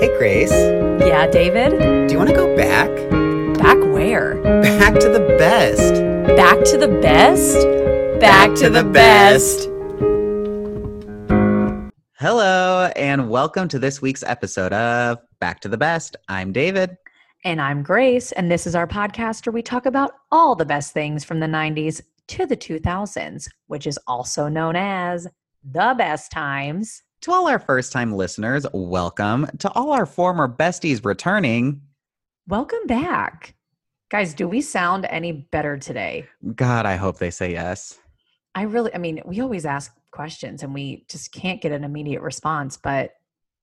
Hey, Grace, Yeah, David? do you want to go back? Back where? Back to the best. Back to the best? Back to the best. Hello, and welcome to this week's episode of Back to the Best. I'm David. And I'm Grace, and this is our podcast where we talk about all the best things from the 90s to the 2000s, which is also known as the best times. To all our first time listeners, welcome. To all our former besties returning, Welcome back. Guys, do we sound any better today? God, I hope they say yes. I really, I mean, we always ask questions and we just can't get an immediate response, but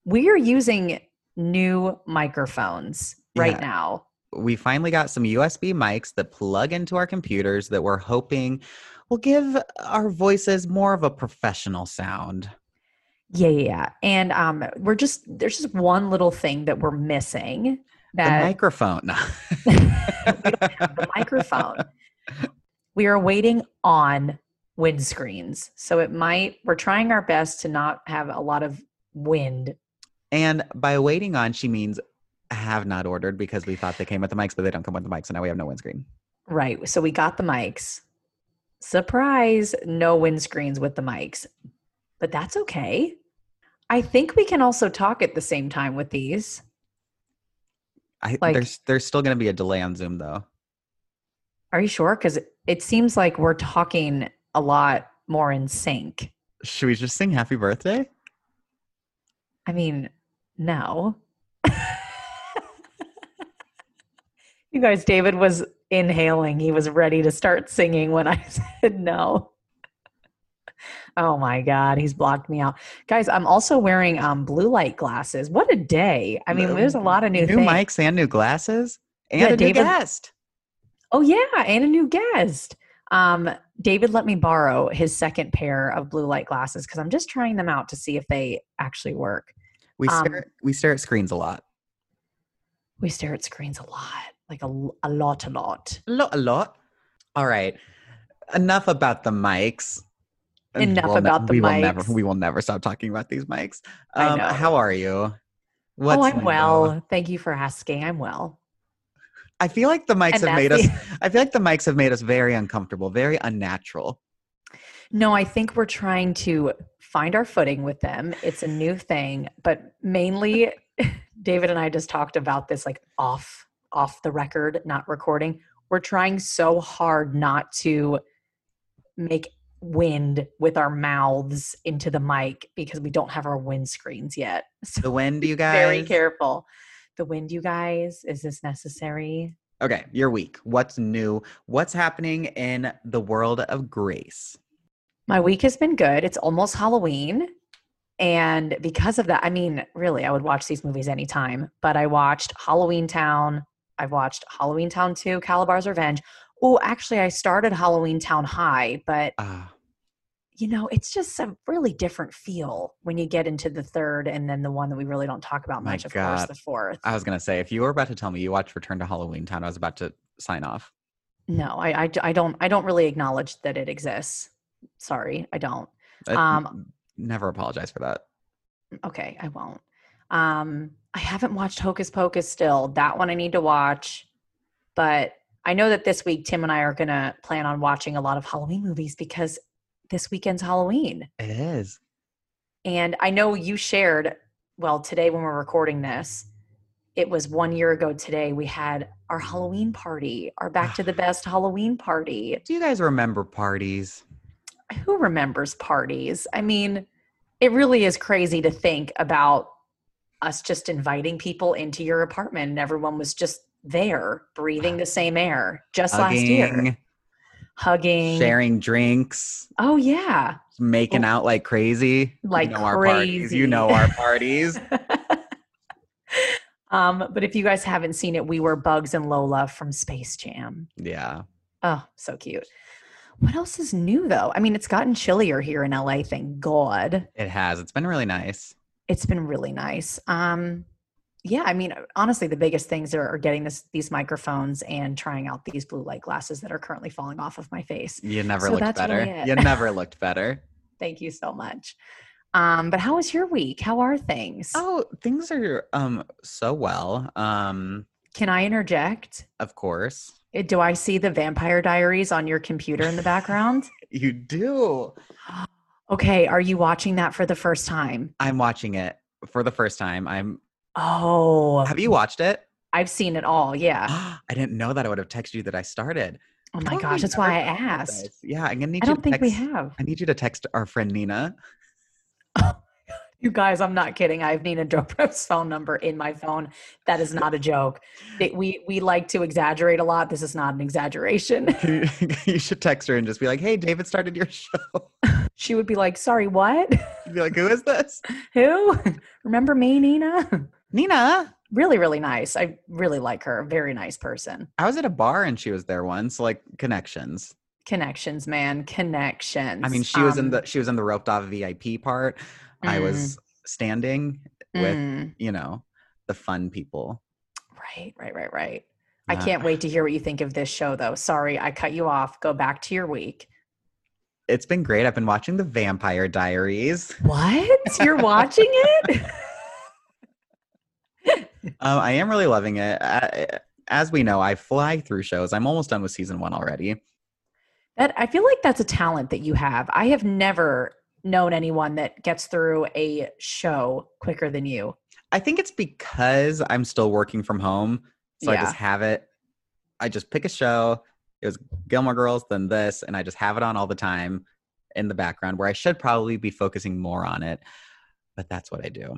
we are using new microphones right Yeah. now. We finally got some USB mics that plug into our computers that we're hoping will give our voices more of a professional sound. Yeah, yeah, yeah. And um, we're just there's just one little thing that we're missing. The That microphone. No. we don't have the microphone. We are waiting on windscreens, so it might. We're trying our best to not have a lot of wind. And by waiting on, she means have not ordered because we thought they came with the mics, but they don't come with the mics. So now we have no windscreen. Right. So we got the mics. Surprise! No windscreens with the mics, but that's okay. I think we can also talk at the same time with these. I, Like- there's there's still going to be a delay on Zoom though. Are you sure? Because it seems like we're talking a lot more in sync. Should we just sing happy birthday? I mean, no. you guys, David was inhaling. He was ready to start singing when I said no. Oh my God, he's blocked me out. Guys, I'm also wearing um, blue light glasses. What a day. I mean, there's a lot of new, New things. mics and new glasses and Yeah, a new guest. Oh, yeah, and a new guest. Um, David let me borrow his second pair of blue light glasses because I'm just trying them out to see if they actually work. We Um, stare we stare at screens a lot. We stare at screens a lot, like a, a lot, a lot. A lot, a lot. All right. Enough about the mics. Enough we'll ne- about the we Will never, mics. we will never stop talking about these mics. Um. How are you? oh, I'm new? well. Thank you for asking. I'm well. I feel like the mics have made us. I feel like the mics have made us very uncomfortable, very unnatural. No, I think we're trying to find our footing with them. It's a new thing, but mainly David and I just talked about this like off off the record, not recording. We're trying so hard not to make wind with our mouths into the mic because we don't have our wind screens yet. So The wind, you guys. very careful. The wind, you guys, is this necessary? Okay, your week. What's new? What's happening in the world of Grace? My week has been good. It's almost Halloween. And because of that, I mean, really, I would watch these movies anytime. But I watched Halloween Town. I've watched Halloween Town 2, Kalabar's Revenge. Oh, actually, I started Halloween Town High, but Ah, you know, it's just a really different feel when you get into the third and then the one that we really don't talk about My much, of God. course, the fourth. I was gonna say, if you were about to tell me you watched Return to Halloween Town, I was about to sign off. no, I, I, I don't, I don't really acknowledge that it exists. Sorry, I don't. Uh, Um, never apologize for that. Okay, I won't. Um, I haven't watched Hocus Pocus still. That one I need to watch. But I know that this week Tim and I are going to plan on watching a lot of Halloween movies because this weekend's Halloween. It is. And I know you shared, well, today when we're recording this, it was one year ago today, we had our Halloween party, our Back to the Best Halloween party. Do you guys remember parties? who remembers parties? I mean, it really is crazy to think about us just inviting people into your apartment and everyone was just there breathing the same air just last year. Hugging, Hugging. sharing drinks, Oh, yeah. making out like crazy. Like you know our parties. You know our parties. um, but if you guys haven't seen it, we were Bugs and Lola from Space Jam. yeah. Oh, so cute. What else is new though? I mean, it's gotten chillier here in LA, thank God. It has. It's been really nice. it's been really nice. Um, yeah, I mean, honestly, the biggest things are, are getting this these microphones and trying out these blue light glasses that are currently falling off of my face. You never So looked better. really. You never looked better. Thank you so much. Um, but how was your week? How are things? Oh, things are um so well. Um, Can I interject? of course. Uh, Do I see the Vampire Diaries on your computer in the background? You do. okay, are you watching that for the first time? I'm watching it for the first time. I'm Oh, have you watched it? I've seen it all. Yeah. I didn't know that I would have texted you that I started. Oh my gosh, that's why I never talked about asked. this? Yeah, I'm gonna need I don't think we have. I need you to text our friend Nina. You guys, I'm not kidding. I have Nina Dobrev's phone number in my phone. That is not a joke. They- We we like to exaggerate a lot. This is not an exaggeration. you should text her and just be like, "Hey, David started your show." She would be like, "Sorry, what? You'd be like, "Who is this?" Who? Remember me, Nina?" Nina. really, really nice. I really like her. Very nice person. I was at a bar and she was there once. Like connections. Connections, man. Connections. I mean, she was in Um, the she was in the roped off VIP part. I Mm. was standing with mm, you know the fun people. right, right, right, right. I Uh, can't wait to hear what you think of this show, though. Sorry, I cut you off. Go back to your week. It's been great. I've been watching the Vampire Diaries. What? You're watching it? Um, I am really loving it. Uh, As we know, I fly through shows. I'm almost done with season one already. That I feel like that's a talent that you have. I have never known anyone that gets through a show quicker than you. I think it's because I'm still working from home. So I just have it. I just pick a show. It was Gilmore Girls, then this, and I just have it on all the time in the background where I should probably be focusing more on it. But that's what I do.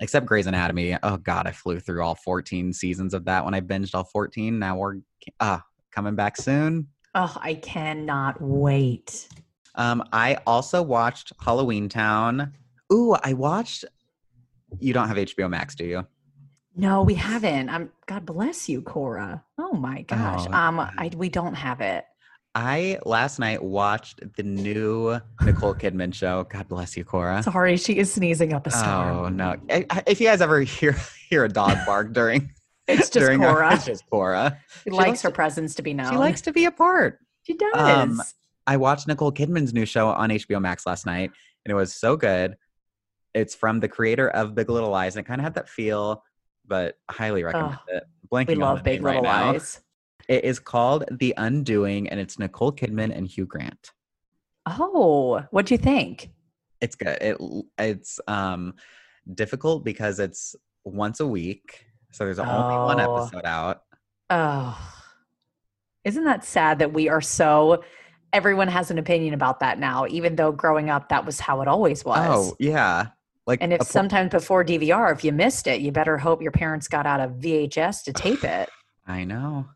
Except Grey's Anatomy. Oh God, I flew through all 14 seasons of that when I binged all 14. Now we're uh, coming back soon. Oh, I cannot wait. Um, I also watched Halloween Town. Ooh, I watched. You don't have HBO Max, do you? No, we haven't. I'm God bless you, Cora. Oh my gosh. Oh, um, I we don't have it. I last night watched the new Nicole Kidman show. God bless you, Cora. Sorry, she is sneezing up a storm. Oh no! I- I- If you guys ever hear hear a dog bark during It's just during our- Cora. it's just Cora. She She likes her to- presence to be known. She likes to be a part. She does. Um, I watched Nicole Kidman's new show on HBO Max last night, and it was so good. It's from the creator of Big Little Lies, and it kind of had that feel, but highly recommend Oh, it. Blanking we love Big name right Little now. It is called The Undoing, and it's Nicole Kidman and Hugh Grant. Oh, what do you think? It's good. It it's um difficult because it's once a week, so there's only one episode out. Oh, isn't that sad that we are so? Everyone has an opinion about that now, even though growing up that was how it always was. Oh yeah, like and if po- sometimes before DVR, if you missed it, you better hope your parents got out a VHS to tape it. I know.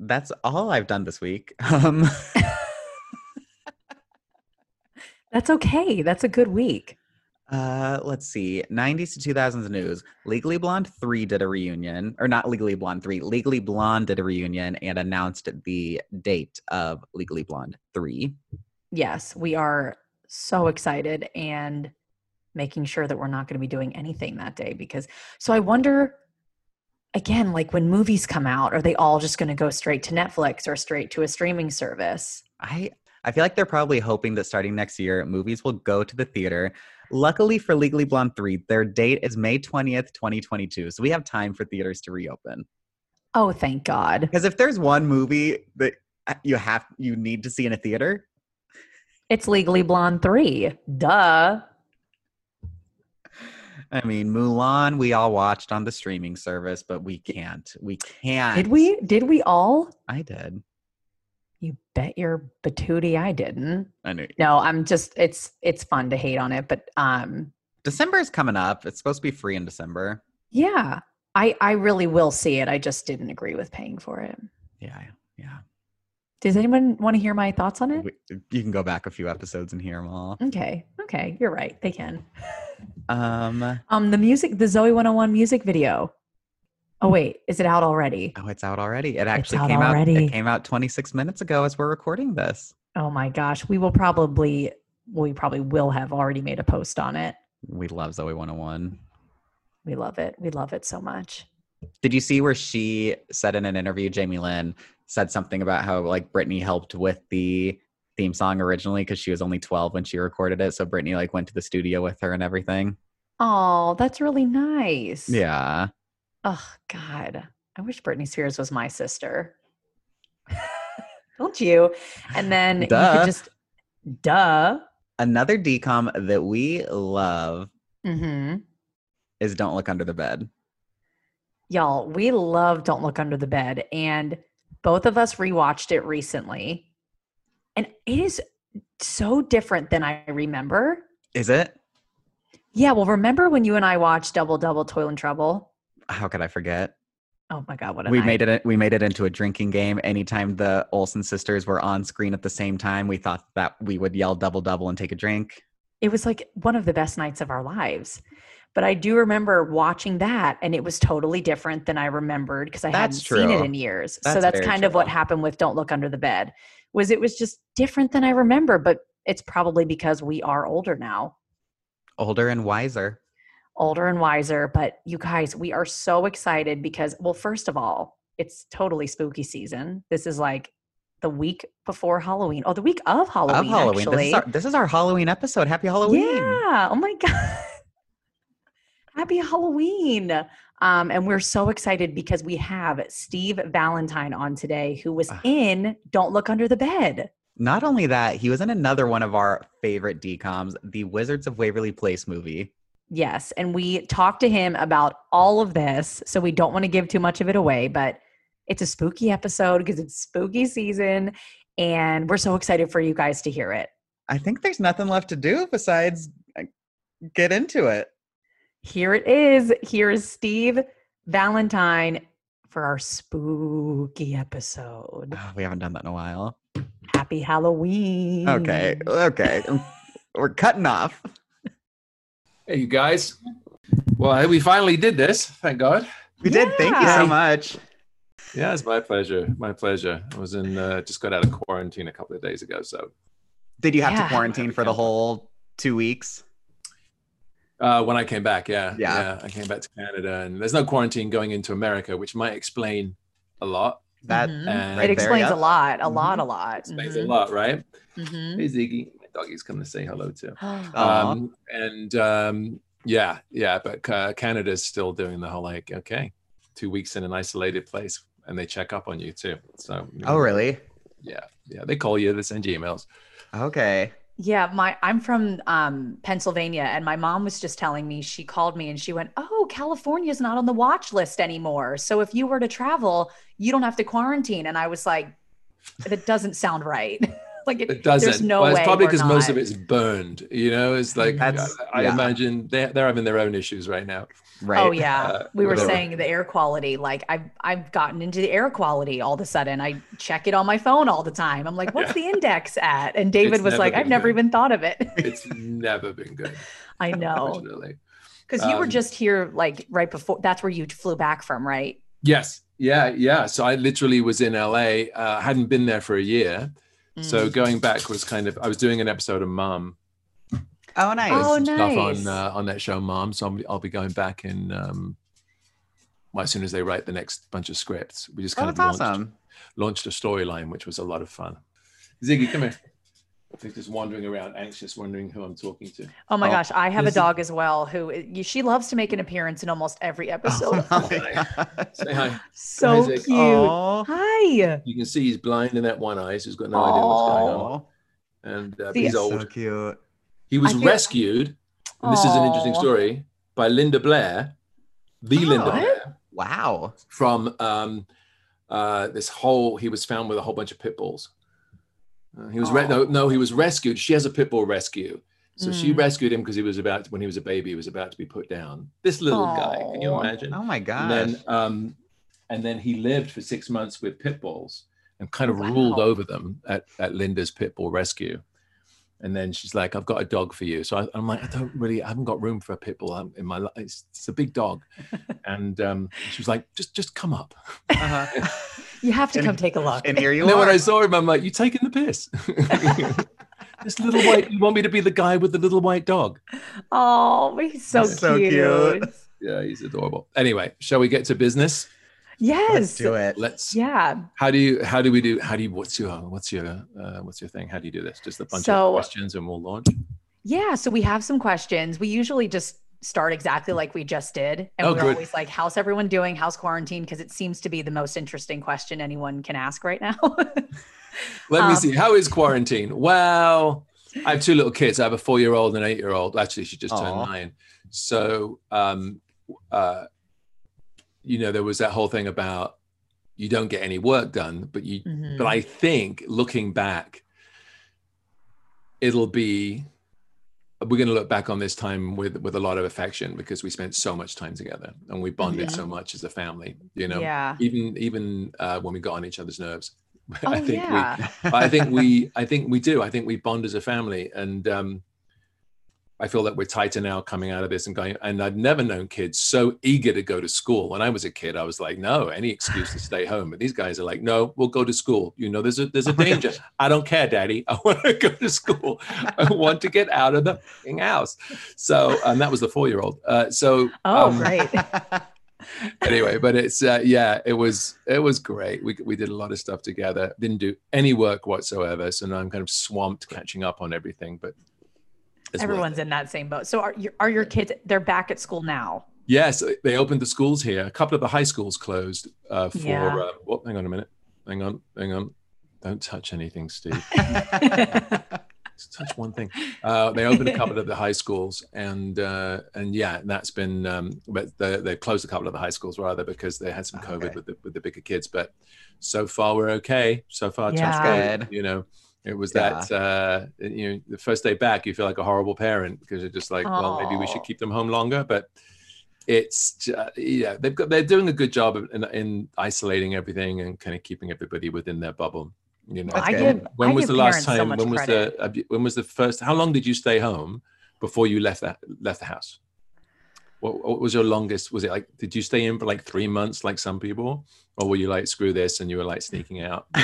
That's all I've done this week. Um, That's okay. That's a good week. uh, let's see. 90s to 2000s news. Legally Blonde 3 did a reunion, or not Legally Blonde 3. Legally Blonde did a reunion and announced the date of Legally Blonde 3. Yes, we are so excited and making sure that we're not going to be doing anything that day because so I wonder again like when movies come out are they all just going to go straight to Netflix or straight to a streaming service? I I feel like they're probably hoping that starting next year, movies will go to the theater. Luckily for Legally Blonde 3, their date is May 20th, 2022. So we have time for theaters to reopen. Oh, thank God. Because if there's one movie that uh, you have you need to see in a theater, It's Legally Blonde 3. Duh. I mean Mulan we all watched on the streaming service, but we can't. We can't. Did we? Did we all? I did. You bet your batootie I didn't. I knew. No, I'm just it's it's fun to hate on it, but um December is coming up. It's supposed to be free in December. yeah. I I really will see it. I just didn't agree with paying for it. Yeah, yeah. Does anyone want to hear my thoughts on it? You can go back a few episodes and hear them all. Okay. Okay. You're right. They can. Um. Um, the music, the Zoey 101 music video. Oh, wait. Is it out already? Oh, it's out already. It actually out came out. It came out 26 minutes ago as we're recording this. Oh my gosh. We will probably, we probably will have already made a post on it. We love Zoey 101. We love it. We love it so much. Did you see where she said in an interview, Jamie Lynn said something about how like Britney helped with the theme song originally because she was only 12 when she recorded it. So Britney like went to the studio with her and everything. Oh, that's really nice. Yeah. Oh God, I wish Britney Spears was my sister. Don't you? And then you could just duh. Another DCOM that we love hmm is Don't Look Under the Bed. Y'all, we love Don't Look Under the Bed, and both of us rewatched it recently, and it is so different than I remember. Is it? Yeah, well, remember when you and I watched Double Double Toil and Trouble? How could I forget? Oh my God, what a we night. made it we made it into a drinking game anytime the olsen sisters were on screen at the same time we thought that we would yell double double and take a drink it was like one of the best nights of our lives. But I do remember watching that, and it was totally different than I remembered because I That's hadn't seen it in years. so That's that's very kind of what happened with "Don't Look Under the Bed." Was it was just different than I remember, but it's probably because we are older now, older and wiser older and wiser. But you guys, we are so excited because, well, first of all, it's totally spooky season. This is like the week before Halloween. Oh, the week of Halloween. of halloween this is, our, this is our halloween episode happy halloween Yeah. Oh my God. Happy Halloween. Um, and we're so excited because we have Steve Valentine on today, who was Ah. in Don't Look Under the Bed. not only that he was in another one of our favorite DCOMs the wizards of waverly place movie Yes. And we talked to him about all of this. So we don't want to give too much of it away, but it's a spooky episode because it's spooky season. And we're so excited for you guys to hear it. i think there's nothing left to do besides get into it Here it is. Here is Steve Valentine for our spooky episode. Oh, we haven't done that in a while Happy Halloween. okay okay we're cutting off Hey, you guys. Well, we finally did this. Thank God. we did thank you so much Yeah, it's my pleasure. My pleasure. I was in, uh, just got out of quarantine a couple of days ago. So did you have Yeah. to quarantine for the whole two weeks uh, when I came back, yeah, Yeah. I came back to Canada, and there's no quarantine going into America, which might explain a lot. that Mhm. Right it there, explains yeah. a lot, a Mhm. lot, a lot. It explains a lot, right? Mhm. Hey, Ziggy, my doggy's coming to say hello too. Um, and um, yeah, yeah, but uh, Canada's still doing the whole like, okay, two weeks in an isolated place, and they check up on you too. So, oh really Yeah, yeah, they call you, they send you emails. okay Yeah, my I'm from um, Pennsylvania, and my mom was just telling me she called me and she went, "Oh, California's not on the watch list anymore. So if you were to travel, you don't have to quarantine." And I was like, "That doesn't sound right. like it, It doesn't. There's no well, it's way probably because most of it's burned. You know, it's like That's- I, I yeah. imagine they're, they're having their own issues right now. right Oh yeah, Uh, we were whatever. saying the air quality. Like I've I've gotten into the air quality all of a sudden. I check it on my phone all the time. I'm like, what's Yeah. the index at? And David It's was like, I've been never good. even thought of it. It's never been good. I know Unfortunately. because you were Um, just here like right before. That's where you flew back from, right? Yes. Yeah. Yeah. So I literally was in LA. Uh, hadn't been there for a year. So Mm. going back was kind of I was doing an episode of Mom. oh nice Oh, some stuff nice. on uh, on that show Mom. So I'll be, I'll be going back in um, well, as soon as they write the next bunch of scripts. We just oh kind that's of launched, awesome launched a storyline, which was a lot of fun. Ziggy, come here. He's just wandering around, anxious, wondering who I'm talking to. Oh my Oh, gosh, I have a this is- dog as well who she loves to make an appearance in almost every episode. Oh my Say hi. so Isaac. cute. Aw. Hi. You can see he's blind in that one eye, so he's got no idea what's going on. And uh, See, he's old. so cute He was feel- rescued, and this is an interesting story, by Linda Blair, the Oh. Linda Blair, wow from um, uh, this whole. He was found with a whole bunch of pit bulls. Uh, he was re- no, Oh. no, he was rescued. She has a pit bull rescue, so she Mm. rescued him because he was about when he was a baby, he was about to be put down. This little guy, can you imagine? oh my god! and then um, and then he lived for six months with pit bulls and kind of Wow. ruled over them at, at Linda's pit bull rescue. And then she's like, "I've got a dog for you." So I, I'm like, "I don't really, I haven't got room for a pit bull um, in my life. It's, it's a big dog." and um, she was like, "Just, just come up." uh-huh. You have to And- come take a look. and here you And then when I saw him, I'm like, "You taking the piss?" this little white. You want me to be the guy with the little white dog? Oh, he's so, So cute. cute. Yeah, he's adorable. Anyway, shall we get to business? Yes. Let's do it. Let's. Yeah. How do you? How do we do? How do you? What's your? What's your? Uh, what's your thing? How do you do this? Just a bunch So- of questions and we'll launch. Yeah. So we have some questions. We usually just start exactly like we just did. And Oh, we're good. always like, how's everyone doing? How's quarantine? Because it seems to be the most interesting question anyone can ask right now. Let me Um, see. How is quarantine? Well, I have two little kids. I have a four-year-old and an eight-year-old. Actually, she just turned nine. So, um, uh, you know, there was that whole thing about you don't get any work done, but you. Mhm. But I think looking back, it'll be. We're going to look back on this time with with a lot of affection because we spent so much time together and we bonded Mhm. so much as a family. You know, yeah. even even uh, when we got on each other's nerves. Oh, I think we. I think we I think we do. I think we bond as a family, and um, I feel that we're tighter now coming out of this and going. And I've never known kids so eager to go to school. When I was a kid, I was like, no, any excuse to stay home. But these guys are like, no, we'll go to school. You know, there's a there's a danger. I don't care, Daddy. I want to go to school. I want to get out of the fucking house. So, and that was the four year old. Uh, so, Oh, um, great. anyway, but it's uh, yeah, it was it was great. We we did a lot of stuff together. Didn't do any work whatsoever, so now I'm kind of swamped catching up on everything. But it's worth Everyone's it. in that same boat. So are your are your kids? They're back at school now. Yes, they opened the schools here. A couple of the high schools closed uh, for. Yeah. Uh, well, hang on a minute. Hang on. Hang on. Don't touch anything, Steve. Just touch one thing. Uh, they opened a couple of the high schools, and uh, and yeah, that's been. Um, but they, they closed a couple of the high schools rather because they had some COVID Okay. with the with the bigger kids. But so far we're okay. So far, touch Yeah. wood, Good. You know, it was Yeah. that. Uh, you know, the first day back, you feel like a horrible parent because you're just like, well, maybe we should keep them home longer, but. It's ju- yeah, they've got they're doing a good job of- in, in isolating everything and kind of keeping everybody within their bubble. You know, That's I give when I was give the last parents so time much when was credit. the when was the first how long did you stay home before you left that left the house what, what was your longest was it like did you stay in for like three months like some people or were you like screw this and you were like sneaking out?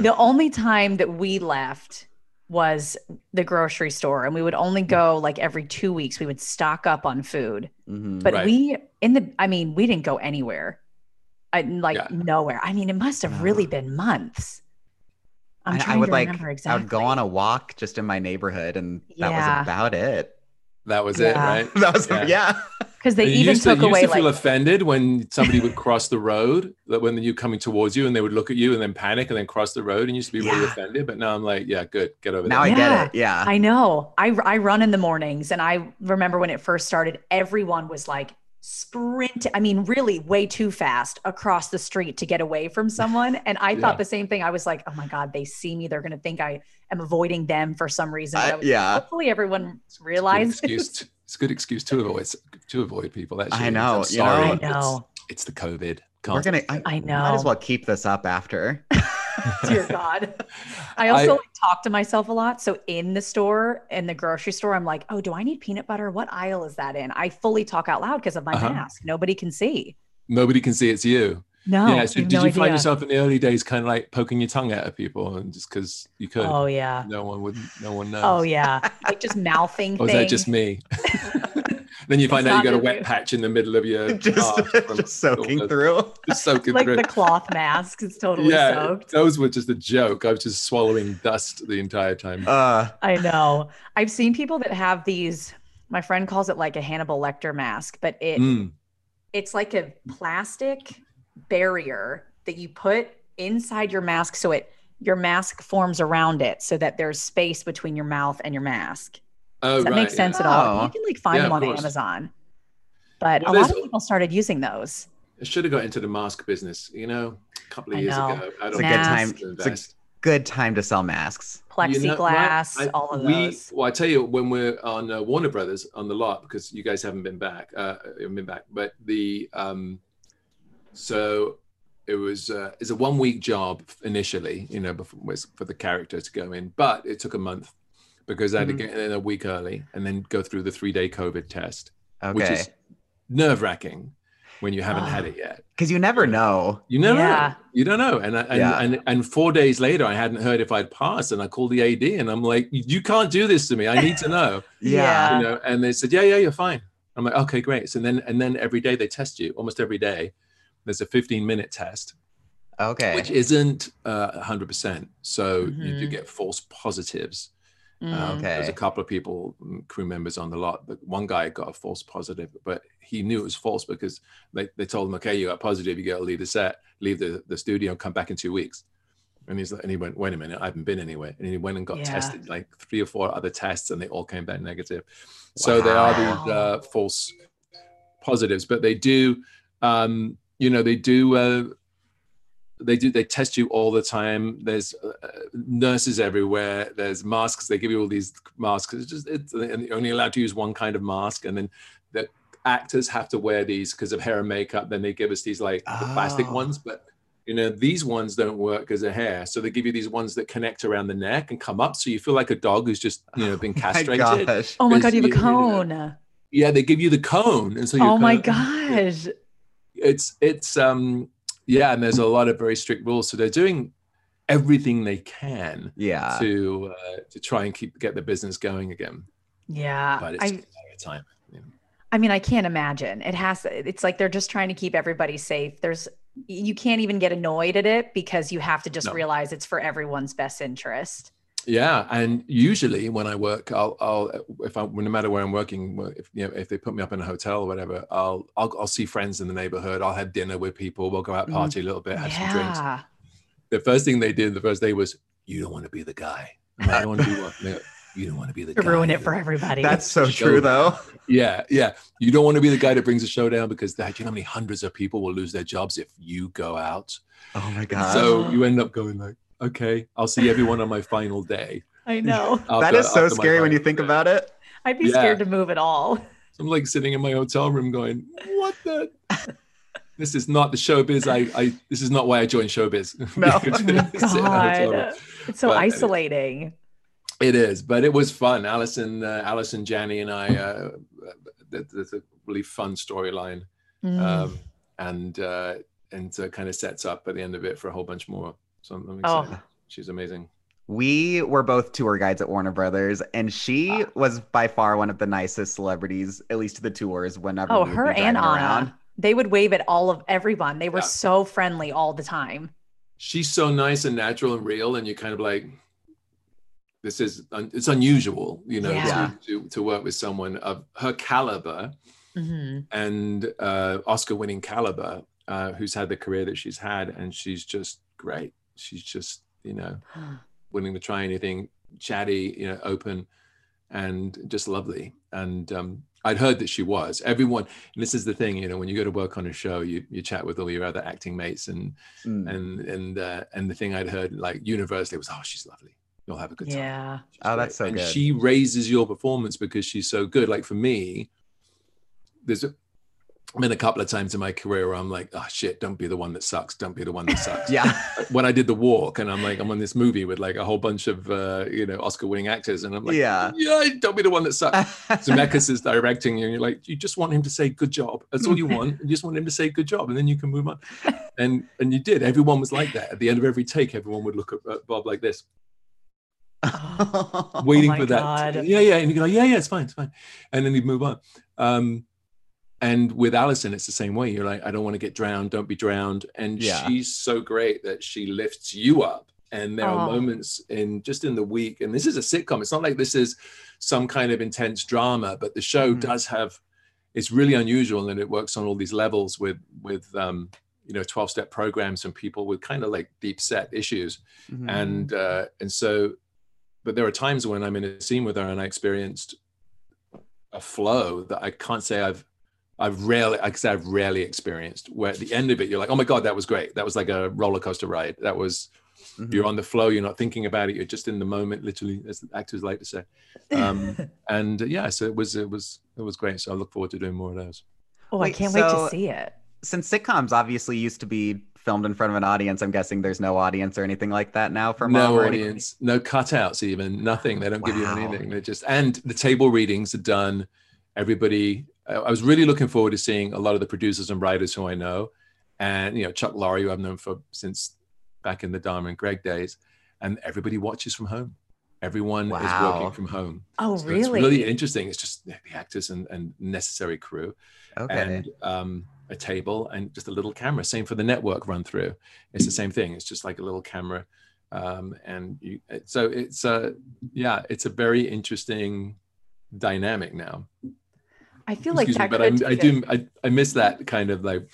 The only time that we left was the grocery store, and we would only go like every two weeks. We would stock up on food, Mhm. but Right. we in the I mean, we didn't go anywhere. I like Yeah. nowhere. I mean, it must have really been months. I'm I, trying I would to like remember I would go on a walk just in my neighborhood, and that Yeah. was about it. That was it right That was Yeah. yeah. because they even used to, took used away to feel like offended when somebody would cross the road that when you're coming towards you and they would look at you and then panic and then cross the road and used to be really offended but now i'm like yeah good get over Now there I Yeah. get it. Yeah. I know. I I run in the mornings, and I remember when it first started, everyone was like sprint. I mean, really, way too fast across the street to get away from someone. And I Yeah. thought the same thing. I was like, oh my god, they see me. They're gonna think I am avoiding them for some reason. I- I was- yeah. Hopefully, everyone It's a good realizes. excuse to- it's a good excuse to avoid to avoid people actually I know, I'm you know? sorry I it's- know. it's, the covid We're gonna. I, I Might as well keep this up after. Dear God. I also I- like, talk to myself a lot. So in the store, in the grocery store, I'm like, oh, do I need peanut butter? What aisle is that in? I fully talk out loud because of my Uh-huh. mask. Nobody can see. nobody can see it's you No. yeah so did no you find yourself in the early days kind of like poking your tongue out at people and just because you could Oh yeah. no one would no one knows Oh yeah. Like just mouthing or is things. that just me then you find It's out you got a wet patch in the middle of your just, arse from just soaking through. just soaking like through the cloth masks. It's totally yeah soaked. those were just a joke i was just swallowing dust the entire time Uh, I know. I've seen people that have these. My friend calls it like a Hannibal Lecter mask, but it Mm. it's like a plastic barrier that you put inside your mask so it your mask forms around it so that there's space between your mouth and your mask. Oh Does that right make yeah. sense at all? Oh. You can like find Yeah, them on course. Amazon. But Well, a lot of people started using those. I should have got into the mask business, you know, a couple of I years know. ago. I It's don't a good time. to It's a invest. good time to sell masks. You know, Plexiglass, right, I- all of we, those. Well, I tell you, when we're on uh, Warner Brothers on the lot, because you guys haven't been back, uh, haven't been back, but the um, so it was uh, it's a one week job initially, you know, before, was for the character to go in, but it took a month because I had to get in a week early and then go through the three day COVID test, Okay. which is nerve wracking when you haven't Oh. had it yet. Because you never know. You never Yeah. know. You don't know. And I- and, Yeah. and and four days later, I hadn't heard if I'd passed, and I called the AD, and I'm like, "You can't do this to me. I need to know." Yeah. you know. And they said, "Yeah, yeah, you're fine." I'm like, "Okay, great." So then and then every day they test you, almost every day, there's a 15 minute test, Okay. which isn't uh, 100%. So you do Mhm. get false positives. Mm. Um, There's a couple of people, mm, crew members on the lot, but one guy got a false positive, but he knew it was false because they, they told him, okay, you got positive, you got to leave the set, leave the, the studio, come back in two weeks. And he's like, and he went, wait a minute, I haven't been anywhere. And he went and got Yeah. tested, like three or four other tests, and they all came back negative. So there are these uh, false positives, but they do, um, you know, they do. Uh, they do they test you all the time. There's uh, nurses everywhere. There's masks. They give you all these masks. It's just it's and you're only allowed to use one kind of mask. And then the actors have to wear these because of hair and makeup. Then they give us these like the plastic Oh. ones. But you know these ones don't work as a hair. So they give you these ones that connect around the neck and come up. So you feel like a dog who's just you know been castrated oh My castrated. gosh. oh my god, you have a you- you know, cone. yeah they give you the cone. And so you Oh my kind of- gosh. it's it's um yeah and there's a lot of very strict rules so they're doing everything they can Yeah. to uh, to try and keep get the business going again Yeah. but it's I, just a matter of time I mean, I can't imagine. It has it's like they're just trying to keep everybody safe. There's you can't even get annoyed at it because you have to just No. realize it's for everyone's best interest. Yeah and usually when i work i'll i'll if i no matter where i'm working if you know if they put me up in a hotel or whatever i'll i'll, I'll see friends in the neighborhood i'll have dinner with people we'll go out Mhm. party a little bit have some drinks the first thing they did the first day was you don't want to be the guy I'm like, i don't want to be what They go, you don't want to be the guy ruin it for everybody. That's so true, them. though. Yeah, yeah. You don't want to be the guy that brings the show down because that, you know how many hundreds of people will lose their jobs if you go out. Oh my god. So you end up going like, okay, I'll see everyone on my final day. I know. that after- is so scary when you think day. about it. I'd be Yeah. scared to move at all. I'm like sitting in my hotel room going, what the? This is not the showbiz. I, I, this is not why I joined showbiz. No. Oh sit in a hotel room. God. It's so But- isolating. It is, but it was fun. Allison, uh, Allison, Janney, and I. Uh, th- there's a really fun storyline. Mm. um, and uh, and so it kind of sets up at the end of it for a whole bunch more. So I'm, I'm Oh. She's amazing. We were both tour guides at Warner Brothers, and she Ah. was by far one of the nicest celebrities, at least to the tours. Whenever oh, we her and Anna. around. They would wave at all of everyone. They were Yeah. so friendly all the time. She's so nice and natural and real, and you're kind of like, this is un- it's unusual, you know, Yeah. to, to to work with someone of her caliber Mhm. and uh, Oscar-winning caliber, uh, who's had the career that she's had, and she's just great. She's just you know willing to try anything, chatty, you know, open, and just lovely. And um, I'd heard that she was. Everyone, and this is the thing, you know, when you go to work on a show, you you chat with all your other acting mates, and Mm. and and uh, and the thing I'd heard like universally was, oh, she's lovely. You'll have a good time. Yeah. She's Oh, that's great." so and good. she raises your performance because she's so good. Like for me, there's a, been a couple of times in my career where I'm like, oh shit, don't be the one that sucks. Don't be the one that sucks. Yeah. when I did the walk and I'm like, I'm on this movie with like a whole bunch of uh, you know, Oscar winning actors, and I'm like, Yeah. yeah, don't be the one that sucks. Zemeckis is directing you, and you're like, you just want him to say good job. That's all you want. You just want him to say good job, and then you can move on. And and you did. Everyone was like that. At the end of every take, everyone would look at at Bob like this, waiting Oh for that. God. Yeah, yeah. And you go, yeah, yeah, it's fine, it's fine. And then he'd move on. Um, and with Allison, it's the same way. You're like, I don't want to get drowned. Don't be drowned. And Yeah. she's so great that she lifts you up. And there are Oh. moments in just in the week, and this is a sitcom. It's not like this is some kind of intense drama, but the show Mhm. does have. It's really unusual, and it works on all these levels with with um, you know 12 step programs and people with kind of like deep set issues Mhm. and uh, and so but there are times when i'm in a scene with her and i experienced a flow that i can't say i've i've rarely i can say i've rarely experienced where at the end of it you're like oh my god that was great. That was like a roller coaster ride. That was Mhm. you're on the flow you're not thinking about it you're just in the moment literally as the actors like to say. Um and uh, yeah so it was it was it was great. So i look forward to doing more of those. Oh, I can't wait to see it. Since sitcoms obviously used to be filmed in front of an audience, I'm guessing there's no audience or anything like that now for Mom no or audience. No cutouts even. Nothing. They don't give you anything. They just and the table readings are done. Everybody I I was really looking forward to seeing a lot of the producers and writers who I know and you know Chuck Lorre who I've known for since back in the Dharma and Greg days and everybody watches from home everyone is working from home Oh, So really? it's really interesting it's just the actors and, and necessary crew Okay. and um a table and just a little camera. Same for the network run through. It's the same thing. It's just like a little camera. Um, and you, so it's a, yeah, it's a very interesting dynamic now. I feel like Excuse me, that but I, I do, I, I miss that kind of like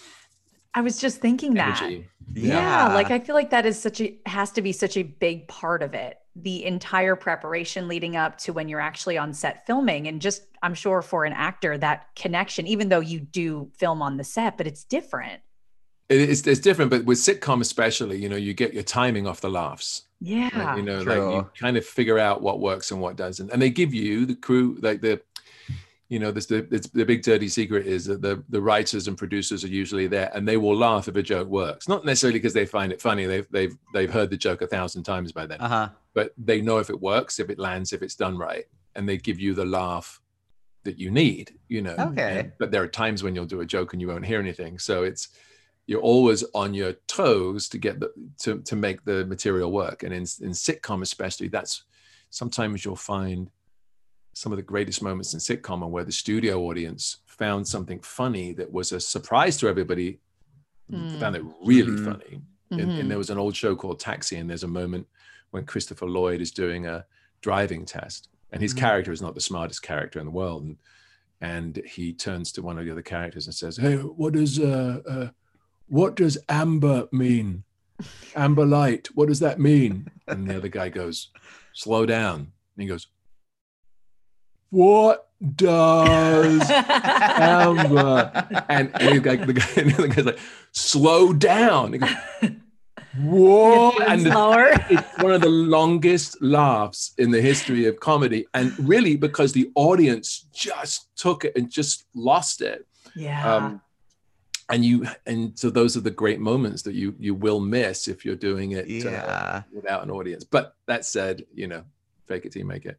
I was just thinking that. energy. Yeah. like I feel like that is such a has to be such a big part of it. The entire preparation leading up to when you're actually on set filming and just I'm sure for an actor that connection even though you do film on the set but it's different. It's, it's different, but with sitcom especially, you know, you get your timing off the laughs. Yeah. Like, you know, like you kind of figure out what works and what doesn't, and they give you the crew, like the, you know, this the it's, the big dirty secret is that the the writers and producers are usually there, and they will laugh if a joke works. Not necessarily because they find it funny; they've they've they've heard the joke a thousand times by then, Uh huh. but they know if it works, if it lands, if it's done right, and they give you the laugh that you need. You know. Okay. And- but there are times when you'll do a joke and you won't hear anything, so it's you're always on your toes to get the to to make the material work and in in sitcom especially that's sometimes you'll find some of the greatest moments in sitcom are where the studio audience found something funny that was a surprise to everybody Mm. found it really Mhm. funny and, Mhm. and there was an old show called taxi and there's a moment when christopher lloyd is doing a driving test and his Mhm. character is not the smartest character in the world and and he turns to one of the other characters and says hey what does uh, uh what does amber mean amber light what does that mean and the other guy goes slow down and he goes what does amber and, and the guy, the guy, and the guy's like, slow down. He goes, Whoa! And the- it's one of the longest laughs in the history of comedy. And really because the audience just took it and just lost it. yeah. Um, and you and so those are the great moments that you you will miss if you're doing it uh, without an audience. But that said, you know, fake it till you make it.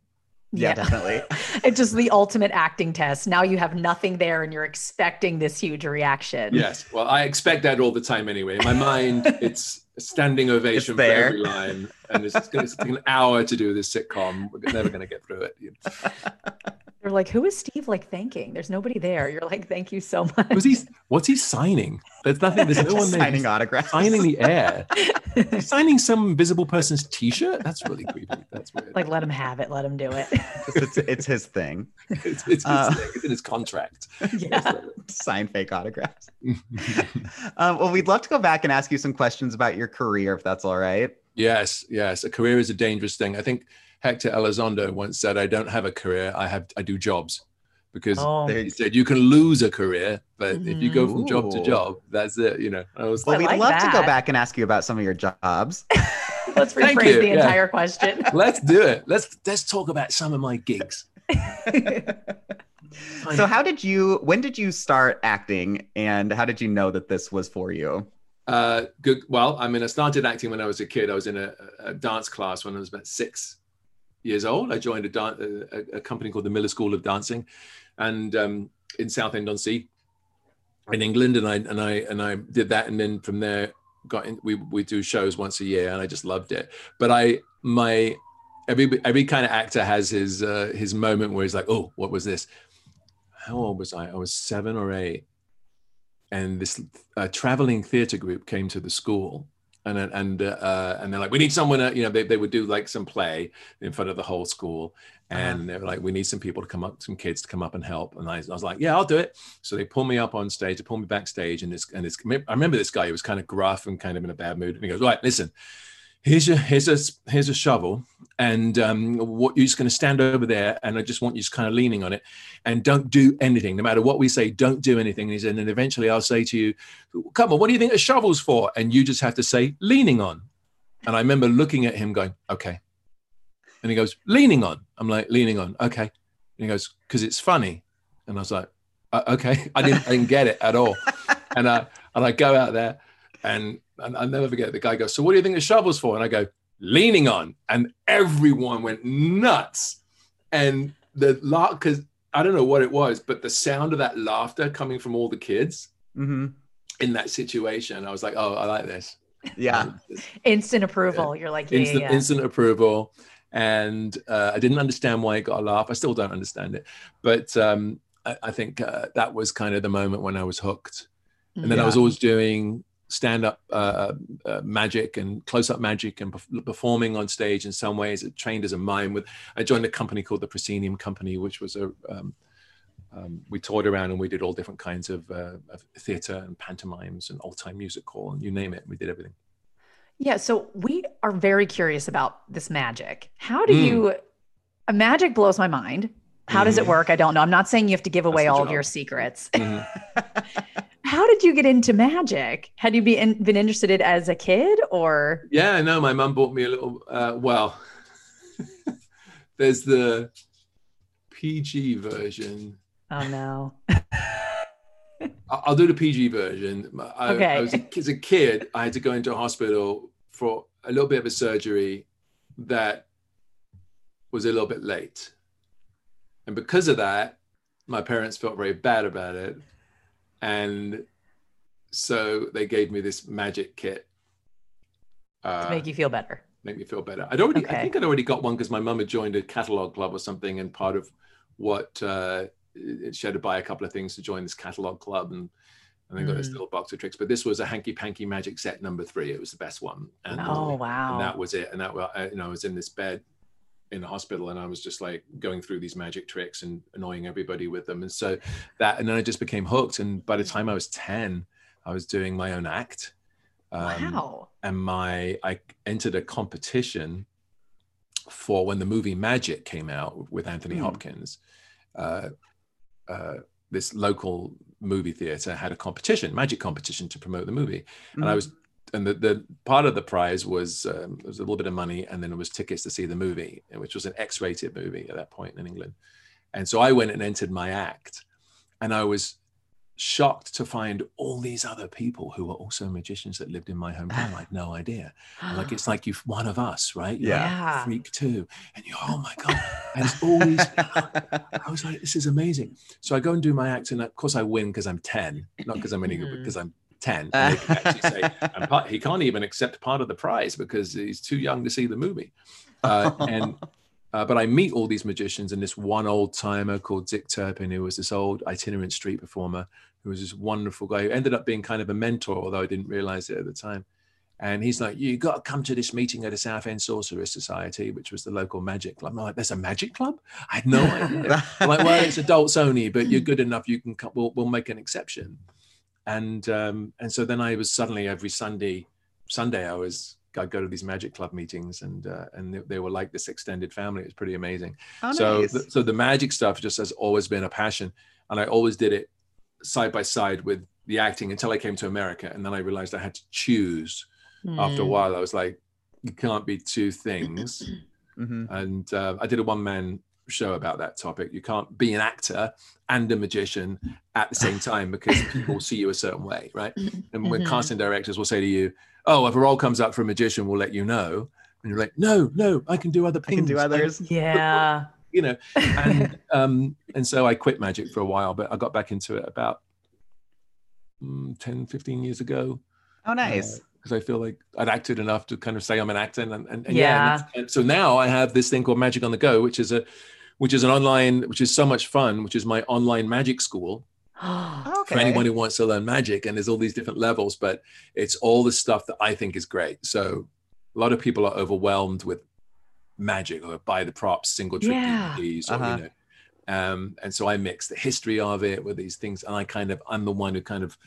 Yeah, definitely. it's just the ultimate acting test. Now you have nothing there and you're expecting this huge reaction. Yes. Well, I expect that all the time anyway. In my mind, it's a standing ovation for every line. And it's going to take an hour to do this sitcom. We're never going to get through it. You're like, who is Steve like thanking? There's nobody there. You're like, thank you so much. Was he, what's he signing? There's nothing, there's no one there. signing He's autographs. signing the air. He's signing some invisible person's t shirt? That's really creepy. That's weird. like, let him have it. Let him do it. it's, it's his thing. it's, it's, uh, it's, it's in his contract. yeah. Sign fake autographs. um, well, we'd love to go back and ask you some questions about your career, if that's all right. Yes, yes. A career is a dangerous thing. I think Hector Elizondo once said, I don't have a career, I have I do jobs. Because Oh, he said you can lose a career, but if you go from job to mm-hmm. job, that's it. You know, I was Well, I we'd like love to go back and ask you about some of your jobs. let's rephrase you, the yeah. entire question. let's do it. Let's let's talk about some of my gigs. so, how did you? When did you start acting, and how did you know that this was for you? Uh, good. Well, I mean, I started acting when I was a kid. I was in a, a dance class when I was about six years old. I joined a, a, a company called the Miller School of Dancing, and um, in Southend on Sea, in England, and I and I and I did that, and then from there got in. We we do shows once a year, and I just loved it. But I my every every kind of actor has his uh, his moment where he's like, oh, what was this? How old was I? I was seven or eight and this uh, traveling theater group came to the school and and uh, and they're like we need someone uh, you know they, they would do like some play in front of the whole school and they were like we need some people to come up some kids to come up and help and I, I was like yeah I'll do it. So they pull me up on stage they pull me backstage and this and this I remember this guy who was kind of gruff and kind of in a bad mood and he goes right listen here's your here's a here's a shovel and um, what you're just going to stand over there and I just want you just kind of leaning on it and don't do anything. No matter what we say don't do anything. And and then eventually I'll say to you come on what do you think a shovel's for? And you just have to say leaning on. And I remember looking at him going okay. And he goes leaning on. I'm like leaning on okay. And he goes because it's funny. And I was like "Uh, okay. I didn't, I didn't get it at all. And I and I go out there and and I'll never forget the guy goes, So what do you think the shovel's for? And I go, leaning on. And everyone went nuts. And the laugh, because I don't know what it was, but the sound of that laughter coming from all the kids hmm in that situation, I was like, Oh, I like this. Yeah. Instant approval. You're like, yeah, instant, yeah, yeah. instant approval. And uh, I didn't understand why it got a laugh. I still don't understand it. But um, I, I think uh, that was kind of the moment when I was hooked. And then I was always doing stand up uh, uh, magic and close up magic and perf- performing on stage in some ways. I trained as a mime with, I joined a company called the Proscenium Company, which was a, um, um, we toured around and we did all different kinds of, uh, of theater and pantomimes and old time music hall and you name it. We did everything. Yeah, so we are very curious about this magic. How do Mm. you a magic blows my mind. How does it Mhm. work? I don't know. I'm not saying you have to give away all of your secrets. Mhm. How did you get into magic? Had you been been interested as a kid or Yeah, no, my mum bought me a little. Uh, well, there's the PG version. oh no. I- I'll do the PG version. I, I Okay. was a, as a kid, I had to go into a hospital for a little bit of a surgery that was a little bit late, and because of that, my parents felt very bad about it, and so they gave me this magic kit uh, to make you feel better. make me feel better. I'd already, I think I'd already got one because my mum had joined a catalog club or something, and part of what uh, it- she had to buy a couple of things to join this catalog club, and and then got this Mm. little box of tricks. But this was a hanky panky magic set number three. It was the best one, and, Oh and wow. that was it. And that wa- I- you know, I was in this bed in the hospital, and I was just like going through these magic tricks and annoying everybody with them, and so that, and then I just became hooked. And by the time I was ten, I was doing my own act. Um, wow. and my I entered a competition for when the movie Magic came out with Anthony Hmm. Hopkins. Uh, uh, this local movie theater had a competition, magic competition, to promote the movie, and I was. And the, the part of the prize was um, was a little bit of money, and then it was tickets to see the movie, which was an X-rated movie at that point in England. And so I went and entered my act, and I was shocked to find all these other people who were also magicians that lived in my hometown. I had no idea. And like it's like you're one of us, right? You're Yeah. a freak too, and you're oh my god, and it's all these. I was like, this is amazing. So I go and do my act, and of course I win because I'm ten, not because I'm any good, because I'm ten. And can say and part, he can't even accept part of the prize because he's too young to see the movie. Uh, and uh, but I meet all these magicians and this one old timer called Dick Turpin, who was this old itinerant street performer, who was this wonderful guy who ended up being kind of a mentor, although I didn't realize it at the time. And he's like, "You got to come to this meeting at the South End Sorcerers Society, which was the local magic club." I'm like, "There's a magic club? I had no idea." Like, well, it's adults only, but you're good enough. You can come. We'll, we'll make an exception. And um, and so then I was suddenly every Sunday, Sunday I was I'd go to these magic club meetings, and uh, and they, they were like this extended family. It was pretty amazing. Oh, so nice. th- so the magic stuff just has always been a passion, and I always did it side by side with the acting until I came to America, and then I realized I had to choose. After a Mm. while, I was like, you can't be two things Mhm. and uh, I did a one man show about that topic. You can't be an actor and a magician at the same time because people see you a certain way, right? And when Mhm. casting directors will say to you, "Oh, if a role comes up for a magician, we'll let you know," and you're like, "No, no, I can do other I things. can do others. Yeah. you know." And um, and so I quit magic for a while, but I got back into it about mm, 10, 15 years ago Oh, nice. because I feel like I'd acted enough to kind of say I'm an actor, and, and, and yeah. Yeah. and, and so now I have this thing called Magic on the Go, which is a, which is an online, which is so much fun, which is my online magic school okay. for anyone who wants to learn magic. And there's all these different levels, but it's all the stuff that I think is great. So a lot of people are overwhelmed with magic or buy the props, single trick Yeah. DVDs, or Uh-huh. you know. Um, and so I mix the history of it with these things, and I kind of I'm the one who kind of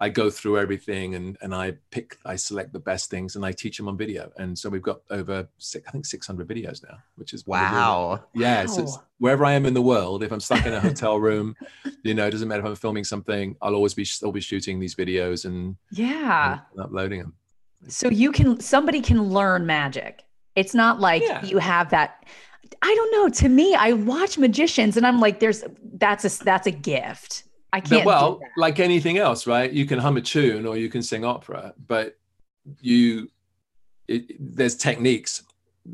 I go through everything and and I pick I select the best things and I teach them on video. And so we've got over six, I think 600 videos now, which is what we're. Wow. Yeah, so it's wherever I am in the world, if I'm stuck in a hotel room, you know, it doesn't matter if I'm filming something, I'll always be still be shooting these videos and, Yeah. and uploading them. So you can somebody can learn magic. It's not like Yeah. you have that I don't know. To me, I watch magicians and I'm like, there's that's a that's a gift. I can't well, like anything else, right? You can hum a tune or you can sing opera, but you it, there's techniques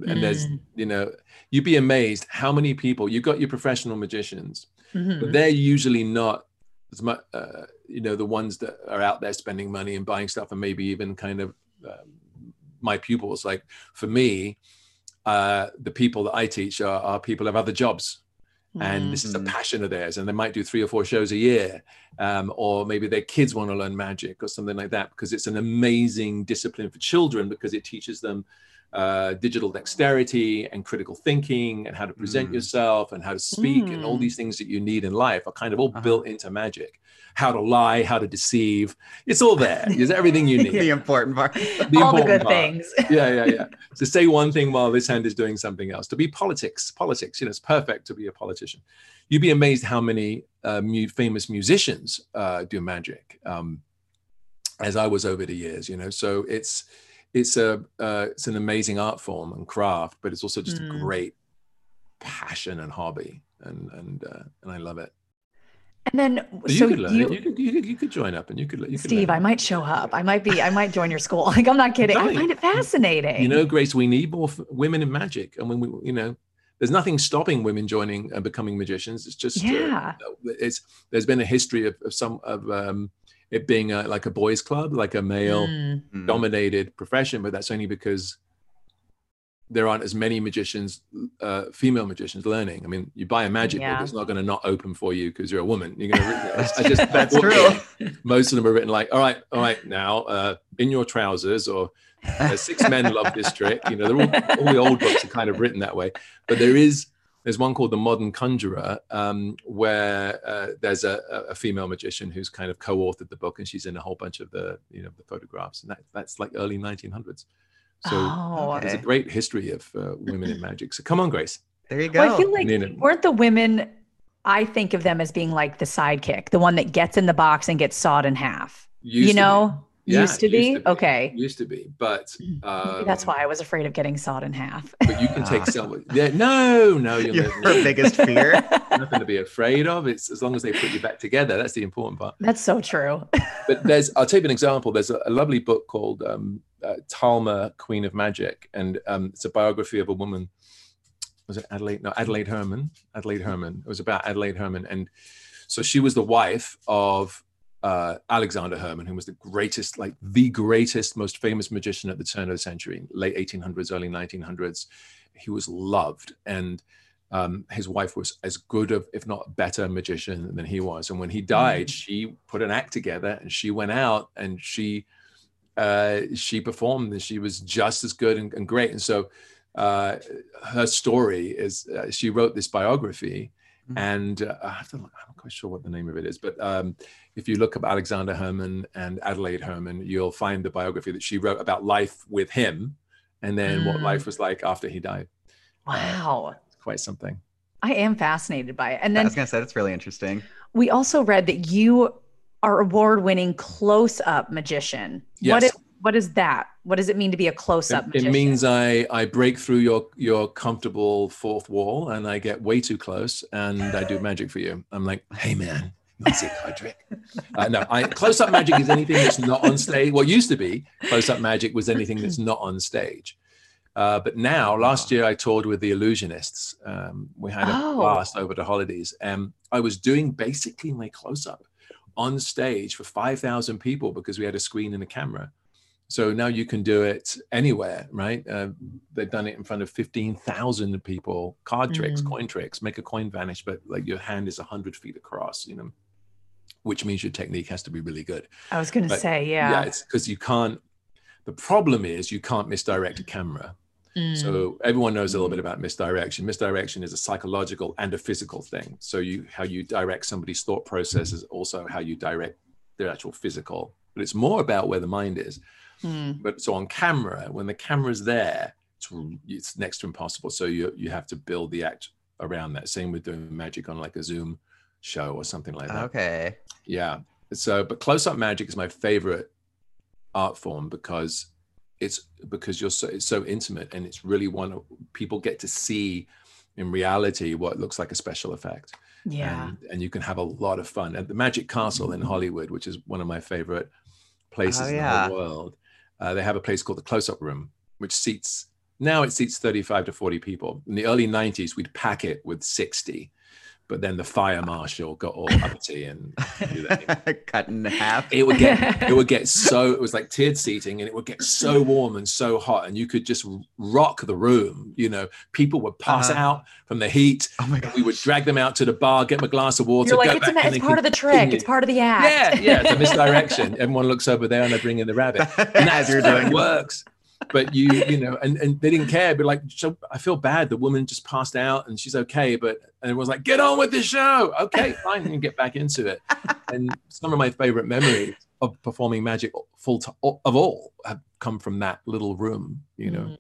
and there's Mm. you know you'd be amazed how many people you've got your professional magicians Mhm. but they're usually not as much uh, you know the ones that are out there spending money and buying stuff and maybe even kind of um, my pupils like for me uh, the people that i teach are, are people who have other jobs and this is a Mhm. passion of theirs and they might do three or four shows a year um, or maybe their kids want to learn magic or something like that because it's an amazing discipline for children because it teaches them uh, digital dexterity and critical thinking and how to present Mm. yourself and how to speak and all Mm. these things that you need in life are kind of all Uh-huh. built into magic how to lie how to deceive it's all there there's everything you need the important part. The All the good part things. yeah, yeah, yeah. To say one thing while this hand is doing something else. To be politics, politics. You know, it's perfect to be a politician. You'd be amazed how many uh, mu- famous musicians uh, do magic, um, as I was over the years. You know, so it's it's a uh, it's an amazing art form and craft, but it's also just Mm. a great passion and hobby, and and uh, and I love it. And then, But you so could learn you. You could, you could you could join up and you could you could Steve, learn I might show up. I might be, I might join your school. Like, I'm not kidding. I find it fascinating. you know grace we need more f- women in magic and when we you know there's nothing stopping women joining and becoming magicians it's just uh, Yeah. it's there's been a history of, of some of um it being a, like a boys club like a male Mm. Mm. dominated profession but that's only because there aren't as many magicians uh female magicians learning i mean you buy a magic Yeah. book it's not going to not open for you because you're a woman you're going to That's i just That's what- true. most of them are written like all right all right now uh in your trousers or uh, six men love this trick you know they're all, all the old books are kind of written that way but there is there's one called the modern conjurer um, where uh, there's a, a female magician who's kind of co-authored the book and she's in a whole bunch of the you know the photographs and that, that's like early 1900s so Oh, there's a great history of uh, women in magic so come on grace There you go. Well, I feel like Nina. weren't the women? I think of them as being like the sidekick, the one that gets in the box and gets sawed in half. Used you know. be. Know, Yeah, used to be. Okay, used to be but Maybe that's um, why I was afraid of getting sawed in half. but you can take someone yeah no no you'll Your never- biggest fear. nothing to be afraid of. It's as long as they put you back together. That's the important part. That's so true. But there's, I'll take an example. There's a, a lovely book called um, uh, Talma, Queen of Magic, and um, it's a biography of a woman. Was it Adelaide? No, Adelaide Herrmann. Adelaide Herrmann. It was about Adelaide Herrmann, and so she was the wife of uh, Alexander Herrmann, who was the greatest, like the greatest, most famous magician at the turn of the century, late 1800s, early 1900s. He was loved, and um, his wife was as good of, if not better, magician than he was. And when he died, she put an act together, and she went out and she uh, she performed, and she was just as good and, and great. And so uh, her story is uh, she wrote this biography, Mhm. and uh, I have to look, I'm not quite sure what the name of it is, but um, if you look up Alexander Herrmann and Adelaide Herrmann, you'll find the biography that she wrote about life with him, and then what Mm. life was like after he died. Wow, It's Quite something. I am fascinated by it. And then I was gonna say that's really interesting. we also read that you are award-winning close-up magician. Yes. is what is that? What does it mean to be a close-up It, magician? it means I I break through your your comfortable fourth wall and I get way too close and I do magic for you. I'm like, hey man, you want see a card trick? Uh, no, I, close-up magic is anything that's not on stage. What used to be close-up magic was anything that's not on stage. Uh, but now, last year I toured with the Illusionists. Um, we had a Oh. blast over the holidays, and I was doing basically my close-up on stage for 5,000 people because we had a screen and a camera. So now you can do it anywhere, right? Uh, they've done it in front of 15,000 people, card tricks, Mm. coin tricks, make a coin vanish, but like your hand is 100 feet across, you know, which means your technique has to be really good. I was going to say, Yeah, yeah. it's because you can't, the problem is you can't misdirect a camera. Mm. So everyone knows a little bit about misdirection. Misdirection is a psychological and a physical thing. So you how you direct somebody's thought process is also how you direct their actual physical. But it's more about where the mind is. Mm. But so on camera, when the camera's there, it's, it's next to impossible. So you you have to build the act around that. Same with doing magic on like a Zoom show or something like that. Okay. Yeah. So, but close up magic is my favorite art form because it's because you're so it's so intimate and it's really one of people get to see in reality what looks like a special effect. Yeah. And, and you can have a lot of fun at the Magic Castle in Hollywood, which is one of my favorite places Oh, in the world. Uh, they have a place called the Close Up Room, which seats now it seats 35 to 40 people. In the early 90s, we'd pack it with 60 but then the fire marshal got all uppity and do that. cut in half. it would get it would get so it was like tiered seating and it would get so warm and so hot and you could just rock the room you know people would pass Uh-huh. out from the heat oh my god. we would drag them out to the bar get them a glass of water You're like, go it's, back in it's part of the trick. It's part of the act. yeah yeah it's a misdirection everyone looks over there and they bring in the rabbit and As that's you're how doing it works but you you know and, and they didn't care but like so i feel bad the woman just passed out and she's okay but and everyone's like get on with the show okay fine and get back into it and some of my favorite memories of performing magic full to, of all have come from that little room you know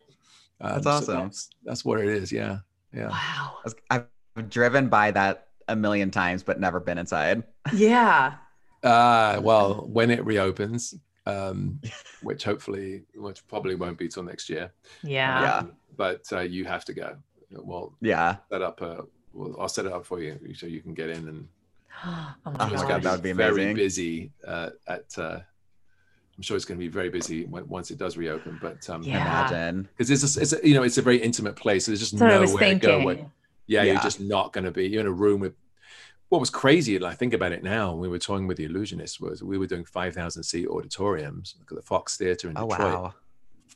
Mm. Um, That's so awesome. that's, that's what it is yeah yeah Wow. I was- I've driven by that a million times, but never been inside. Yeah. Uh, well, when it reopens, um, which hopefully, which probably won't be till next year. Yeah. Yeah. Um, but uh, you have to go. We'll Yeah. set up a. Well, I'll set it up for you so you can get in and. Oh my God, gonna that would be very amazing. busy uh, at. Uh, I'm sure it's going to be very busy when, once it does reopen. But um, Yeah. Imagine. because it's, a, it's a, you know it's a very intimate place. There's just That's what I was nowhere to go. Where, thinking. yeah, you're just not going to be. You're in a room with. What was crazy, and I think about it now, we were touring with the Illusionists, was we were doing 5,000 seat auditoriums. Look at the Fox Theater in Oh Detroit. wow.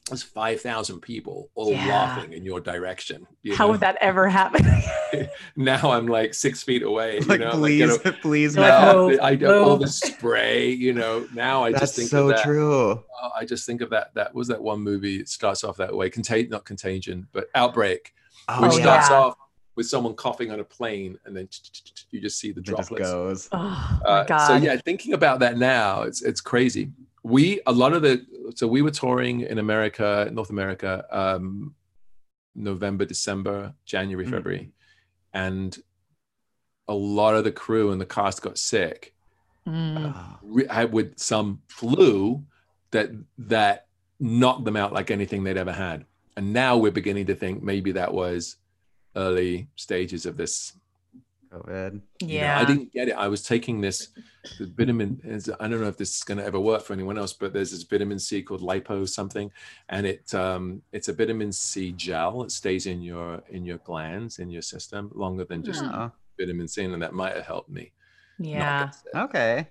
There's 5,000 people all Yeah. laughing in your direction. you How know? would that ever happen? now I'm like six feet away. You Like know, I'm like, please, get a- please You're no. I don't all the spray, you know. Now I That's just think so of that. true. Oh, I just think of that. That was that one movie. It starts off that way. Contain, not contagion, but outbreak, Oh, which Oh, starts off with someone coughing on a plane, and then you just see the droplets. goes. oh Uh, god. so yeah, thinking about that now, it's it's crazy. We a lot of the so we were touring in America, North America, um, November, December, January, Mhm. February, and a lot of the crew and the cast got sick Mm. Oh, re- had with some flu that that knocked them out like anything they'd ever had. And now we're beginning to think maybe that was early stages of this COVID. you know, yeah. I didn't get it. I was taking this the vitamin. I don't know if this is going to ever work for anyone else, but there's this vitamin C called lipo something, and it um, it's a vitamin C gel. It stays in your in your glands in your system longer than just Hmm. Oh, vitamin C, and that might have helped me. yeah. okay.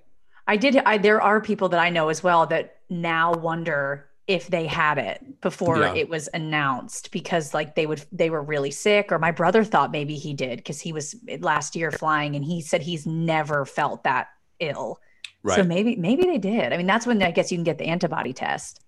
I did. I, there are people that I know as well that now wonder if they had it before Yeah. it was announced because like they would they were really sick or my brother thought maybe he did because he was last year flying and he said he's never felt that ill. Right. So maybe maybe they did. I mean that's when I guess you can get the antibody test.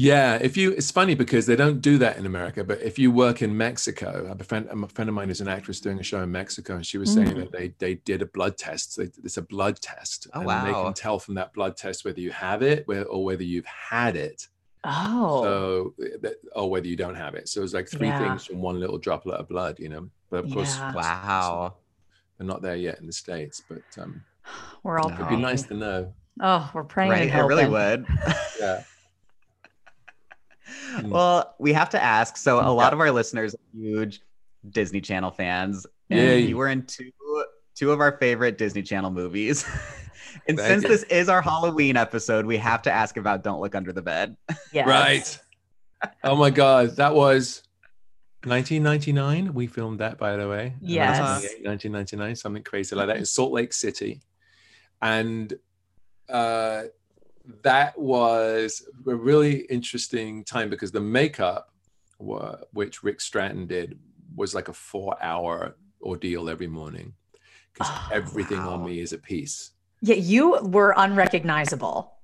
Yeah, if you, it's funny because they don't do that in America. But if you work in Mexico, I have a friend, a friend of mine is an actress doing a show in Mexico, and she was saying Mm. that they they did a blood test. They, it's a blood test, Oh, and they can tell from that blood test whether you have it or whether you've had it. Oh. So, that, or whether you don't have it. So it's like three Yeah. things from one little droplet of blood, you know. But of course, Yeah. Wow. they're not there yet in the states. But um, we're all No. it'd be nice to know. Oh, we're praying. Right. and It really would. Yeah. Well, we have to ask. So, a Yeah. lot of our listeners are huge Disney Channel fans, and Yay. you were in two two of our favorite Disney Channel movies. and Thank since you. this is our Halloween episode, we have to ask about "Don't Look Under the Bed." Yes. Right. Oh my God, that was 1999. We filmed that, by the way. Yes. 1999, something crazy like that in Salt Lake City, and uh, that was a really interesting time because the makeup, wa- which Rick Stratton did, was like a four-hour ordeal every morning because Oh, everything on me is a piece. Yeah, you were unrecognizable.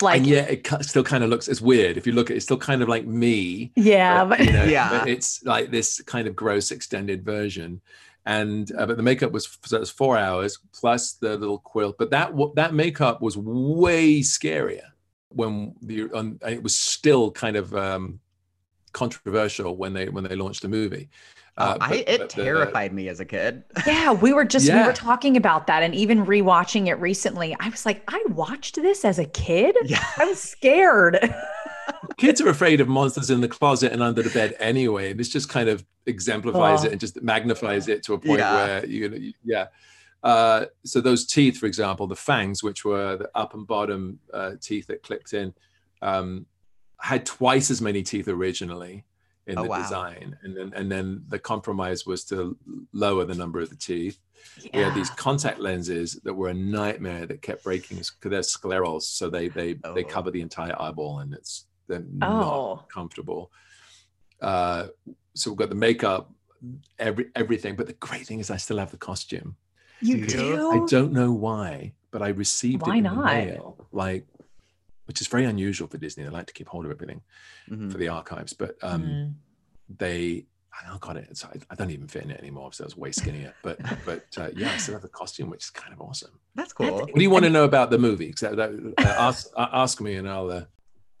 Like and yet it still kind of looks it's weird if you look at it, it's still kind of like me yeah, but, but you know, Yeah. but it's like this kind of gross extended version and uh, but the makeup was so it was four hours plus the little quilt but that wa- that makeup was way scarier when the on, and it was still kind of um controversial when they when they launched the movie Uh, I, but- it but the- terrified me as a kid. yeah, we were just we were talking about that and even rewatching it recently. I was like, I watched this as a kid. yeah. I was scared. kids are afraid of monsters in the closet and under the bed anyway. This just kind of exemplifies Oh. it and just magnifies it to a point Yeah. where you, know yeah. Uh, so those teeth, for example, the fangs, which were the up and bottom uh, teeth that clicked in, um, had twice as many teeth originally, in Oh, the wow. design, and then and then the compromise was to lower the number of the teeth. We had these contact lenses that were a nightmare that kept breaking because they're sclerals, so they they they Oh. cover the entire eyeball, and it's they're Oh. not comfortable. Uh, so we've got the makeup, every everything, but the great thing is I still have the costume. You You- do? I don't know why, but I received Why it in the not? mail, like, which is very unusual for Disney. They like to keep hold of everything Mhm. for the archives, but um, Mm. they. I don't got it. It's, I, I don't even fit in it anymore, so I was way skinnier. But but uh, yeah, I still have the costume, which is kind of awesome. That's cool. What do you want to know about the movie? 'Cause that- that- uh, ask uh, ask me, and I'll. Uh,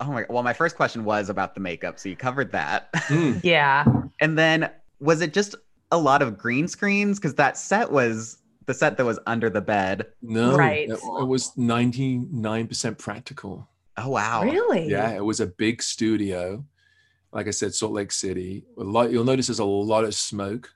Oh my well, my first question was about the makeup, so you covered that. mm, Yeah. and then was it just a lot of green screens? Because that set was the set that was under the bed. no, Right. it, it was ninety nine percent practical. Oh wow. Really? Yeah, it was a big studio. Like I said, Salt Lake City. A lot. You'll notice there's a lot of smoke,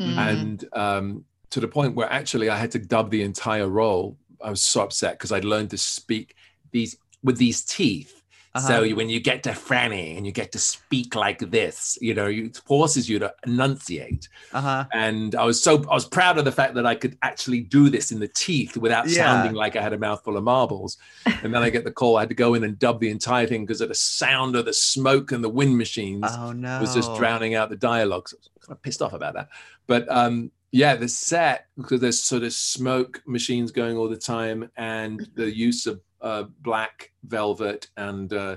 Mm. and um, to the point where actually I had to dub the entire role. I was so upset because I'd learned to speak these with these teeth. Uh-huh. So you- when you get to Franny and you get to speak like this, you know, it forces you to enunciate. Uh-huh. And I was so I was proud of the fact that I could actually do this in the teeth without Yeah. sounding like I had a mouthful of marbles. And then I get the call. I had to go in and dub the entire thing because of the sound of the smoke and the wind machines Oh no. was just drowning out the dialogue. So I was kind of pissed off about that. But um, yeah, the set because there's sort of smoke machines going all the time, and the use of uh, black velvet and uh,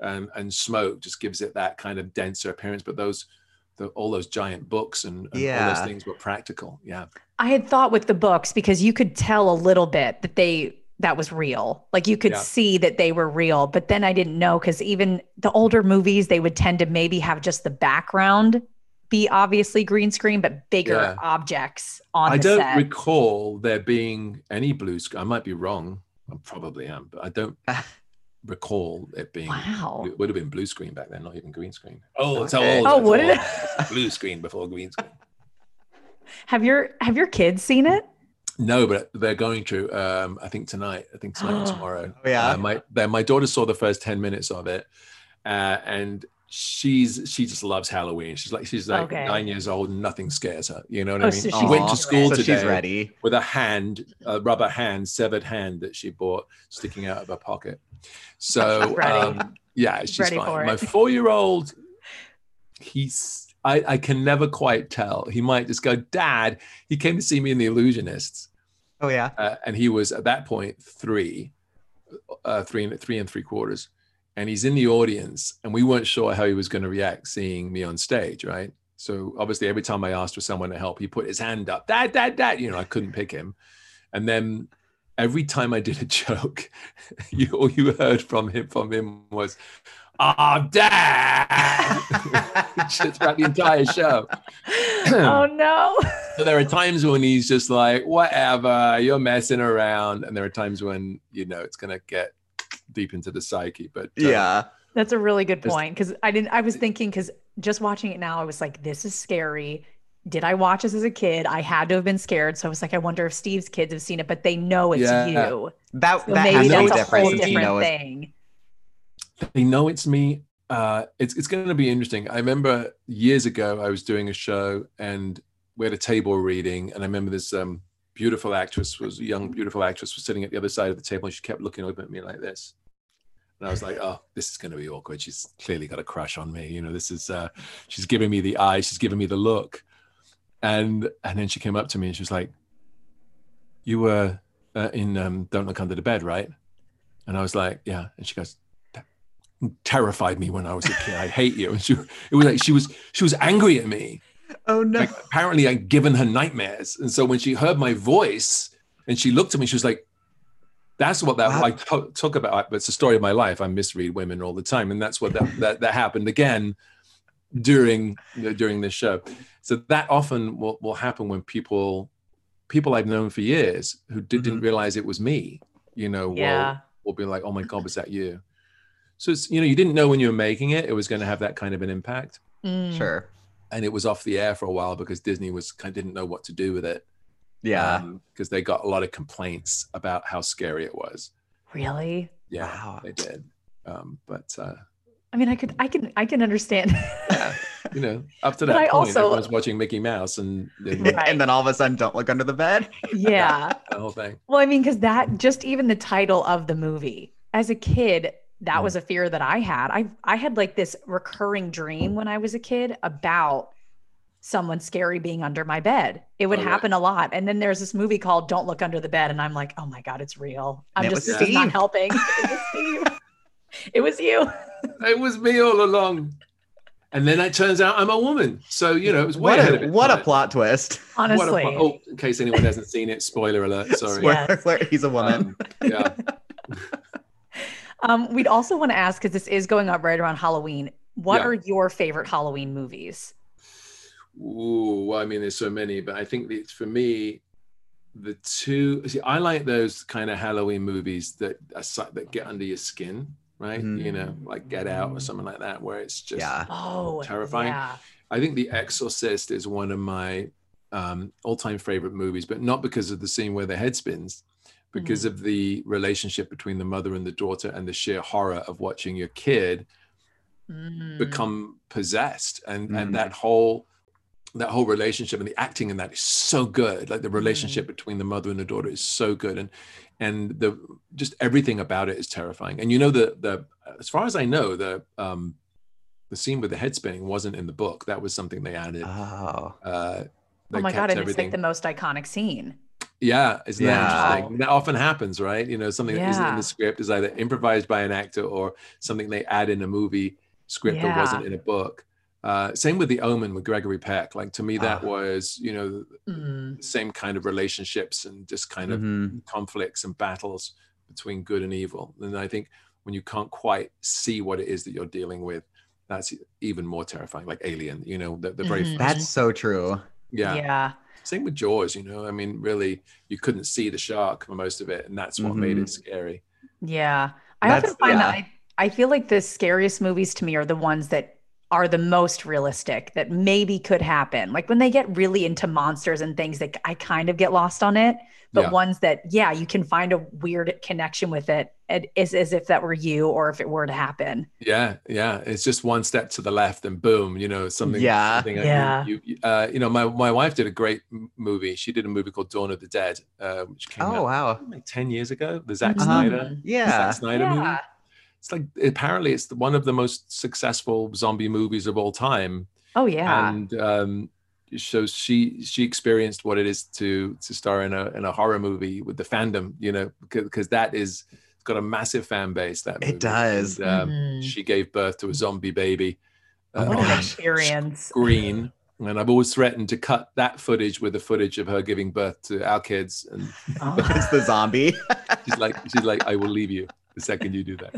um, and smoke just gives it that kind of denser appearance. But those the, all those giant books and, and all those things were practical. Yeah, I had thought with the books because you could tell a little bit that they that was real. Like you could Yeah. see that they were real, but then I didn't know because even the older movies they would tend to maybe have just the background be obviously green screen, but bigger Yeah. objects on I the don't set. recall there being any blue screen. I might be wrong. I probably am, but I don't recall it being. wow. It would have been blue screen back then, not even green screen. Oh, it's how old. Oh, I would it? blue screen before green screen. Have your have your kids seen it? No, but they're going to. Um, I think tonight. I think tonight or tomorrow. Oh, yeah? Uh, my my daughter saw the first ten minutes of it, uh, and she's she just loves Halloween. She's like she's like Okay. nine years old, and nothing scares her. You know what Oh, I mean? so she went to school so today she's ready. with a hand, a rubber hand, severed hand that she bought sticking out of her pocket. So um, yeah, she's Ready fine. for My four-year-old, he's I, I can never quite tell. He might just go, Dad. He came to see me in The Illusionists, Oh yeah. uh, and he was at that point three, uh, three and three and three quarters, and he's in the audience, and we weren't sure how he was going to react seeing me on stage, right? So obviously, every time I asked for someone to help, he put his hand up, Dad, Dad, Dad. You know, I couldn't pick him, and then every time I did a joke, you all you heard from him from him was, "Ah, Dad," just throughout the entire show. oh no. So there are times when he's just like, whatever, you're messing around. And there are times when, you know, it's going to get deep into the psyche. But uh, yeah. That's a really good point because I didn't. I was thinking because just watching it now, I was like, "This is scary." Did I watch this as a kid? I had to have been scared. So I was like, I wonder if Steve's kids have seen it, but they know it's Yeah. you. That So that maybe has that's a whole different you know thing. they know it's me. Uh, it's it's going to be interesting. I remember years ago, I was doing a show and we had a table reading. And I remember this um, beautiful actress was a young, beautiful actress was sitting at the other side of the table and she kept looking over at me like this. And I was like, oh, this is going to be awkward. She's clearly got a crush on me. You know, this is, uh, she's giving me the eye, she's giving me the look. And, and then she came up to me and she was like, you were uh, in um, Don't Look Under the Bed, right? And I was like, yeah. And she goes, "That terrified me when I was a kid. I hate you. And she, it was like, she was, she was angry at me Oh no. like apparently I'd given her nightmares. And so when she heard my voice and she looked at me, she was like, that's what that Wow. I to- talk about. But it's a story of my life. I misread women all the time. And that's what that, that, that happened again during, during this show. So that often will, will happen when people, people I've known for years who did, didn't realize it was me, you know, will, Yeah. will be like, oh my God, was that you? So it's, you know, you didn't know when you were making it, it was going to have that kind of an impact Mm. Sure. and it was off the air for a while because Disney was kind of didn't know what to do with it. Yeah. because they got a lot of complaints about how scary it was. Really? Yeah, Wow. they did. Um, but uh, I mean, I could, I can, I can understand. yeah, you know, up to But that I point, also- everyone's watching Mickey Mouse and the, Right. and then all of a sudden, don't look under the bed. yeah. the whole thing. Well, I mean, because that just even the title of the movie, as a kid, that Mm. was a fear that I had. I I had like this recurring dream when I was a kid about someone scary being under my bed. It would Oh, really? happen a lot. And then there's this movie called Don't Look Under the Bed, and I'm like, oh my god, it's real. I'm it just was this is not helping. It was Steve. It was you. It was me all along. And then it turns out I'm a woman. So, you know, it was way What ahead a, of its what a plot twist. What a Honestly. plot- Oh, in case anyone hasn't seen it, spoiler alert. Sorry. Yeah. Spoiler alert, he's a woman. Um, yeah. Um, we'd also want to ask because this is going up right around Halloween. What Yeah. are your favorite Halloween movies? Ooh, well, I mean, there's so many, but I think it's for me, the two. See, I like those kind of Halloween movies that are that get under your skin, right? Mhm. You know, like Get Out or something like that, where it's just. yeah. Oh, Terrifying. Yeah. I think The Exorcist is one of my um, all-time favorite movies, but not because of the scene where the head spins, because of the relationship between the mother and the daughter, and the sheer horror of watching your kid Mm. become possessed and Mm. and that whole that whole relationship and the acting in that is so good like the relationship Mm. between the mother and the daughter is so good and and the just everything about it is terrifying and you know the the as far as i know the um the scene with the head spinning wasn't in the book that was something they added Oh. uh they Oh my god, kept and it's like the most iconic scene. yeah, isn't Yeah. that interesting? That often happens, right? You know, something that isn't in the script is either improvised by an actor or something they add in a movie script that wasn't in a book. Uh, same with The Omen with Gregory Peck. Like to me, that Ah. was you know Mm. the same kind of relationships and just kind of Mhm. conflicts and battles between good and evil. And I think when you can't quite see what it is that you're dealing with, that's even more terrifying. Like Alien, you know, the, the very first, That's so true. yeah. yeah. Same with Jaws, you know. I mean, really, you couldn't see the shark for most of it, and that's what made Mhm. it scary. Yeah. I That's- often find that. I, I feel like the scariest movies to me are the ones that are the most realistic that maybe could happen. Like when they get really into monsters and things that I kind of get lost on it, but Yeah. ones that, yeah, you can find a weird connection with it and is as if that were you or if it were to happen. Yeah, yeah. It's just one step to the left, and boom, you know, something. Yeah. something that Yeah. You, you, uh, you know, my my wife did a great movie. She did a movie called Dawn of the Dead, uh, which came Oh out wow. like ten years ago. The Zack Mhm. Snyder, Yeah. Zack Snyder movie. Yeah. It's like apparently it's one of the most successful zombie movies of all time. Oh yeah. and um, so she she experienced what it is to to star in a in a horror movie with the fandom, you know, because, because that is it's got a massive fan base. That It does. And, um, Mhm. She gave birth to a zombie baby. Oh what on an experience. Screen. And I've always threatened to cut that footage with the footage of her giving birth to our kids. And Oh. it's the zombie. she's like, she's like, I will leave you the second you do that.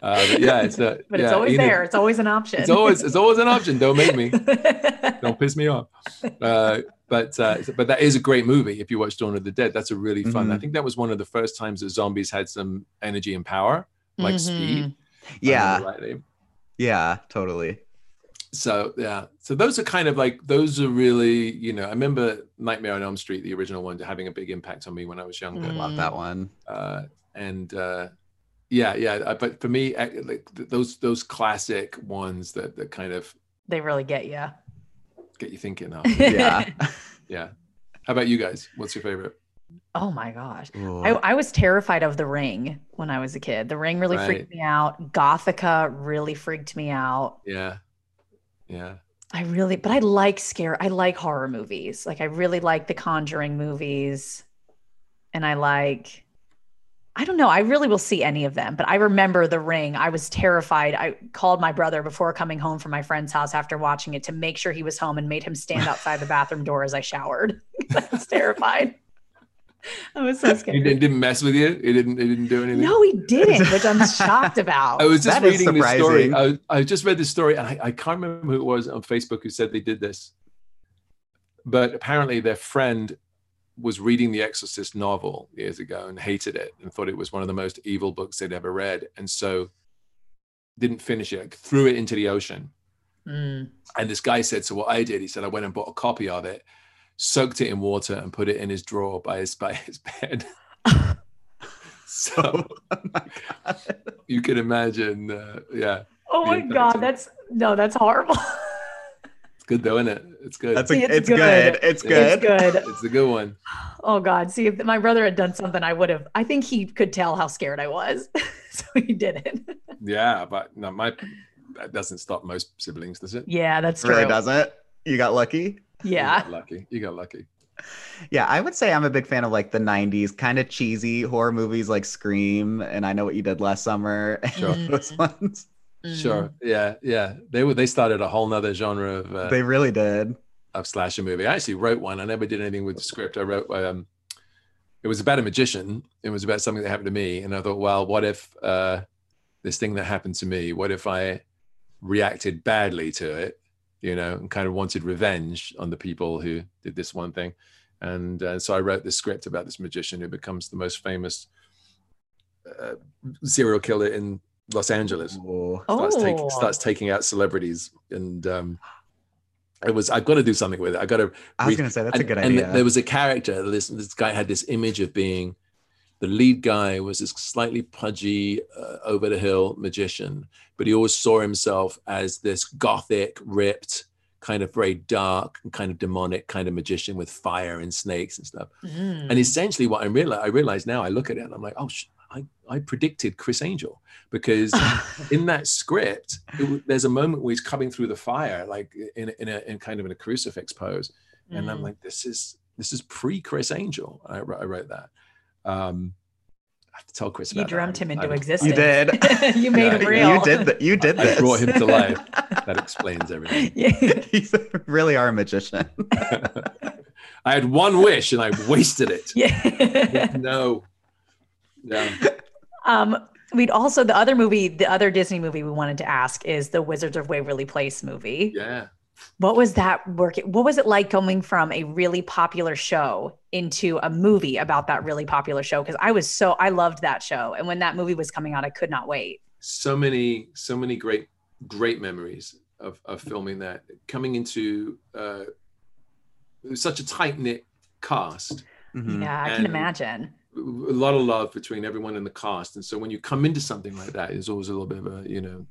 Uh, but yeah, it's a, but it's always you know, there. It's always an option. It's always it's always an option. Don't make me. don't piss me off. Uh, but uh, but that is a great movie. If you watch Dawn of the Dead, that's a really fun. I Mhm. think that was one of the first times that zombies had some energy and power, like speed. Mhm. if I yeah. remember rightly. Yeah. Totally. So yeah, so those are kind of like those are really you know. I remember Nightmare on Elm Street, the original one, having a big impact on me when I was younger. Mm. Love that one. Uh, and uh, yeah, yeah. uh, But for me, uh, like those those classic ones that that kind of They really get you. get you thinking. Of. Yeah. yeah. How about you guys? What's your favorite? oh my gosh. Ooh. I, I was terrified of the ring when I was a kid. The ring really Right. freaked me out. Gothika really freaked me out. Yeah. Yeah. I really, but I like scare. I like horror movies. Like I really like the Conjuring movies, and I like. I don't know. I really will see any of them, but I remember The Ring. I was terrified. I called my brother before coming home from my friend's house after watching it to make sure he was home and made him stand outside the bathroom door as I showered. I was terrified. I was so scared. didn't, didn't mess with you. He didn't. He didn't do anything. No, he didn't, which I'm shocked about. I was just That is reading this story. surprising. I, I just read this story, and I, I can't remember who it was on Facebook who said they did this. But apparently, their friend was reading the Exorcist novel years ago and hated it and thought it was one of the most evil books they'd ever read, and so didn't finish it. Threw it into the ocean. Mm. And this guy said, so what I did, he said, I went and bought a copy of it, soaked it in water, and put it in his drawer by his by his bed. so oh you can imagine, uh, yeah. Oh my god, that's- that's no, that's horrible. It's good though, isn't it? It's good. That's See, a, it's it's, good. good. It's good. It's good. it's a good one. Oh God! See, if my brother had done something, I would have. I think he could tell how scared I was, so he didn't. Yeah, but no, my that doesn't stop most siblings, does it? Yeah, that's true. really doesn't. You got lucky. You Yeah. got lucky. You got lucky. Yeah, I would say I'm a big fan of like the 90s kind of cheesy horror movies like Scream and I Know What You Did Last Summer. and Sure. Those ones. Sure. Yeah, yeah. They were they started a whole nother genre of uh, They really did. of slasher movie. I actually wrote one. I never did anything with the script. I wrote um it was about a magician. It was about something that happened to me. And I thought, well, what if uh this thing that happened to me, what if I reacted badly to it, you know, and kind of wanted revenge on the people who did this one thing. And uh, so I wrote this script about this magician who becomes the most famous uh, serial killer in Los Angeles Ooh. starts, Oh. taking starts taking out celebrities and um it was i've got to do something with it i got to I was Re- going to say that's a and, good and idea. there was a character this this guy had this image of being the lead guy was this slightly pudgy uh, over the hill magician but he always saw himself as this gothic ripped kind of very dark and kind of demonic kind of magician with fire and snakes and stuff Mm. and essentially, what I realize, I realize now, I look at it and I'm like, oh, sh- I, I predicted Criss Angel because in that script, it, there's a moment where he's coming through the fire, like in, a- in a in kind of in a crucifix pose, and I'm Mm. like, this is this is pre Criss Angel. I, wrote- I wrote that. Um, I have to tell Chris. you about that. him into I- existence. you did. you made Yeah, him real. You did that. You did I this. brought him to life. That explains everything. Yeah. you really are a magician. I had one wish and I wasted it. yeah. No, no. Um, we'd also the other movie, the other Disney movie we wanted to ask is the Wizards of Waverly Place movie. Yeah. What was that work? What was it like going from a really popular show into a movie about that really popular show? Because I was so I loved that show, and when that movie was coming out, I could not wait. so many so many great great memories of, of filming that coming into uh, such a tight knit cast Mhm. Yeah, I can imagine. A lot of love between everyone in the cast and so when you come into something like that there's always a little bit of a you know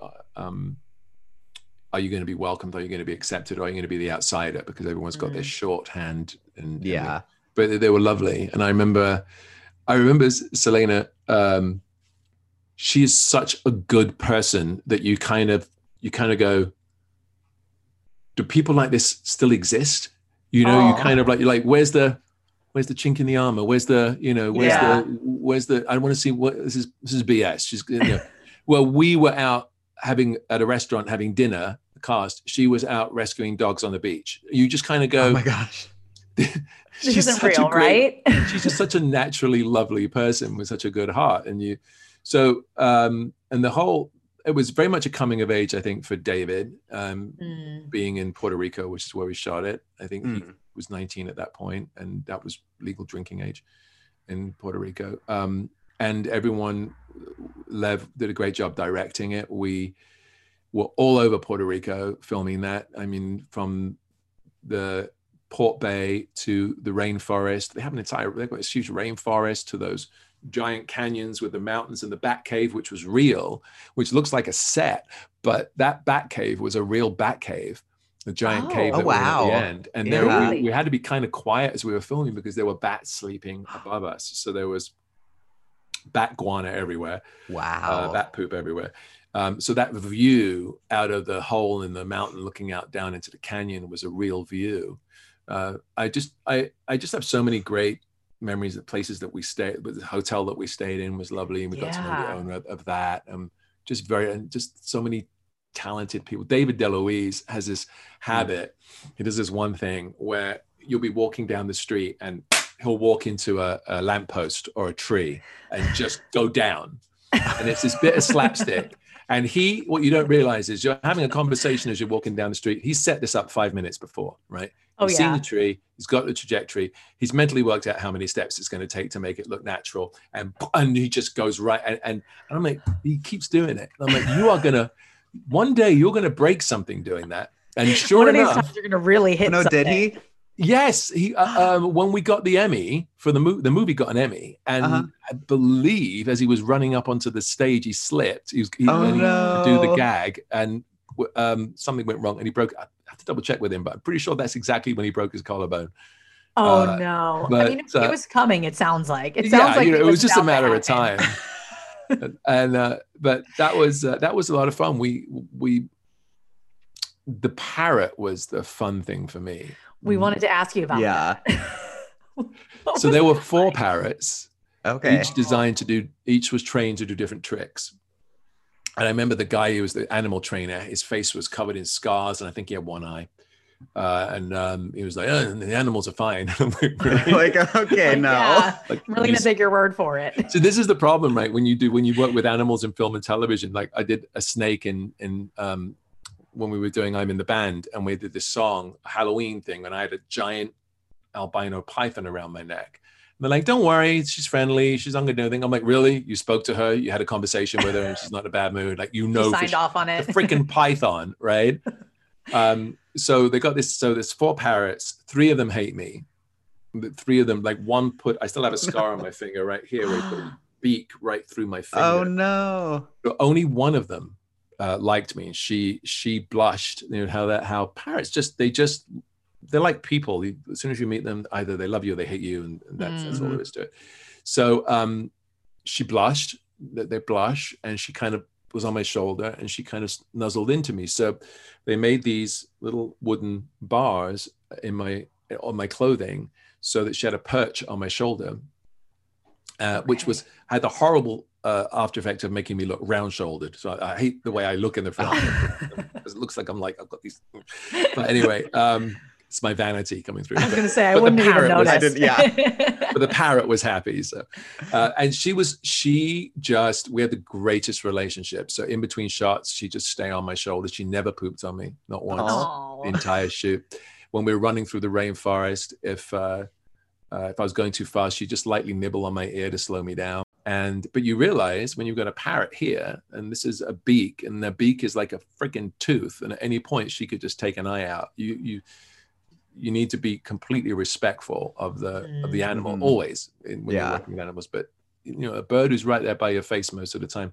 uh, um, are you going to be welcomed are you going to be accepted or are you going to be the outsider because everyone's got their Mm. shorthand and and Yeah. but they- they were lovely. And I remember, I remember Selena. Um, she is such a good person that you kind of, you kind of go, do people like this still exist? You know, you kind of like, you're like, where's the, where's the chink in the armor? Where's the, you know, where's Yeah. the, where's the? I want to see what this is. This is BS. She's, you know, well, we were out having at a restaurant having dinner. The cast. She was out rescuing dogs on the beach. You just kind of go. Oh my gosh. This she's isn't such a real, great- right? she's just such a naturally lovely person with such a good heart and you so um and the whole it was very much a coming of age i think for david um Mm. being in puerto rico which is where we shot it i think he Mm. Was 19 at that point and that was legal drinking age in puerto rico. Um and everyone lev did a great job directing it. We were all over puerto rico filming that. I mean from the Port Bay to the rainforest. They have an entire, they've got this huge rainforest to those giant canyons with the mountains and the bat cave, which was real, which looks like a set, but that bat cave was a real bat cave, the giant Oh. cave Oh, that was at the end. And there we, we had to be kind of quiet as we were filming because there were bats sleeping above us. So there was bat guano everywhere Wow. uh, bat poop everywhere. Um, so that view out of the hole in the mountain, looking out down into the canyon, was a real view. Uh, I just, I, I just have so many great memories of places that we stayed. But the hotel that we stayed in was lovely, and we got to know the owner of, of that. Um, just very, and just so many talented people. David DeLuise has this hmm. habit. He does this one thing where you'll be walking down the street and he'll walk into a, a lamppost or a tree and just go down. And it's this bit of slapstick. And he, what you don't realize is you're having a conversation as you're walking down the street. He's set this up five minutes before, right? Oh he's seen the tree, he's got the trajectory, he's mentally worked out how many steps it's going to take to make it look natural. And, and he just goes right. And, and, and I'm like, he keeps doing it. And I'm like, you are going to, one day you're going to break something doing that. And sure One of these enough, times you're gonna really hit. Oh, no, did he? Yes, he. Uh, um, when we got the Emmy for the movie, the movie got an Emmy, and Uh-huh. I believe as he was running up onto the stage, he slipped. He was he, Oh, and he- to do the gag, and um, something went wrong, and he broke. I have to double check with him, but I'm pretty sure that's exactly when he broke his collarbone. Oh Uh, no! I mean, it, uh, it was coming. It sounds like it sounds yeah, like you know, it was just a matter of time. and and, uh, but that was uh, that was a lot of fun. We we the parrot was the fun thing for me. we wanted to ask you about. Yeah. that. So there were four like? parrots. Okay. each designed to do each was trained to do different tricks and i remember the guy who was the animal trainer his face was covered in scars and i think he had one eye uh, and um, he was like oh, the animals are fine I'm like, "Really?" like okay, Like, no. yeah, Like, I'm really you gonna take your word for it. so this is the problem right when you do when you work with animals in film and television like i did a snake in in um when we were doing i'm in the band and we did this song halloween thing and i had a giant albino python around my neck and they're like don't worry she's friendly she's not gonna do anything i'm like really you spoke to her you had a conversation with her and she's not in a bad mood like you know you for signed sure off on the it. freaking python, right? Um, so they got this. So there's four parrots. Three of them hate me. The Three of them, like one put. I still have a scar on my finger right here. Where put beak right through my finger. Oh no. But only one of them uh, liked me, and she she blushed. You know how that how parrots just they just they're like people. As soon as you meet them, either they love you or they hate you, and, and that's, that's all there is to it. So um, she blushed. That they blush, and she kind of was on my shoulder, and she kind of nuzzled into me. So they made these little wooden bars in my on my clothing, so that she had a perch on my shoulder, uh, which was had the horrible uh, after effect of making me look round shouldered. So I, I hate the way I look in the film. because it looks like I'm like I've got these. But anyway, um, it's my vanity coming through. I was gonna say I wouldn't even parrot was- notice. I yeah. but the parrot was happy. So, uh, and she was she just we had the greatest relationship. So in between shots, she just stay on my shoulder. She never pooped on me, not once. Aw. The entire shoot. When we were running through the rainforest, if uh, uh, if I was going too fast, she'd just lightly nibble on my ear to slow me down. And but you realize when you've got a parrot here, and this is a beak, and the beak is like a freaking tooth, and at any point she could just take an eye out. You you you need to be completely respectful of the of the animal Mhm. always in, when Yeah. you're working with animals. But you know, a bird who's right there by your face most of the time.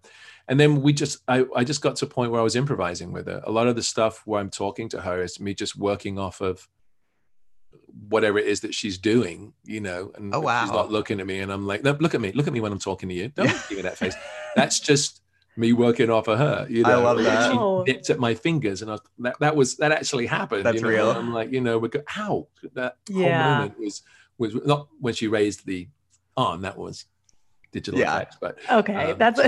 And then we just I, I just got to a point where I was improvising with her. A lot of the stuff where I'm talking to her is me just working off of whatever it is that she's doing, you know, and Oh, she's not looking at me and I'm like, no, look at me, look at me when I'm talking to you. Don't give me that face. That's just me working off of her. You know, I love And that. Oh. She nipped at my fingers and I was, that, that was, that actually happened. That's you know? real. I'm like, you know, we go, ow, that Yeah. whole moment was, was not when she raised the arm, that was digital Yeah. effects, but Okay, Um, that's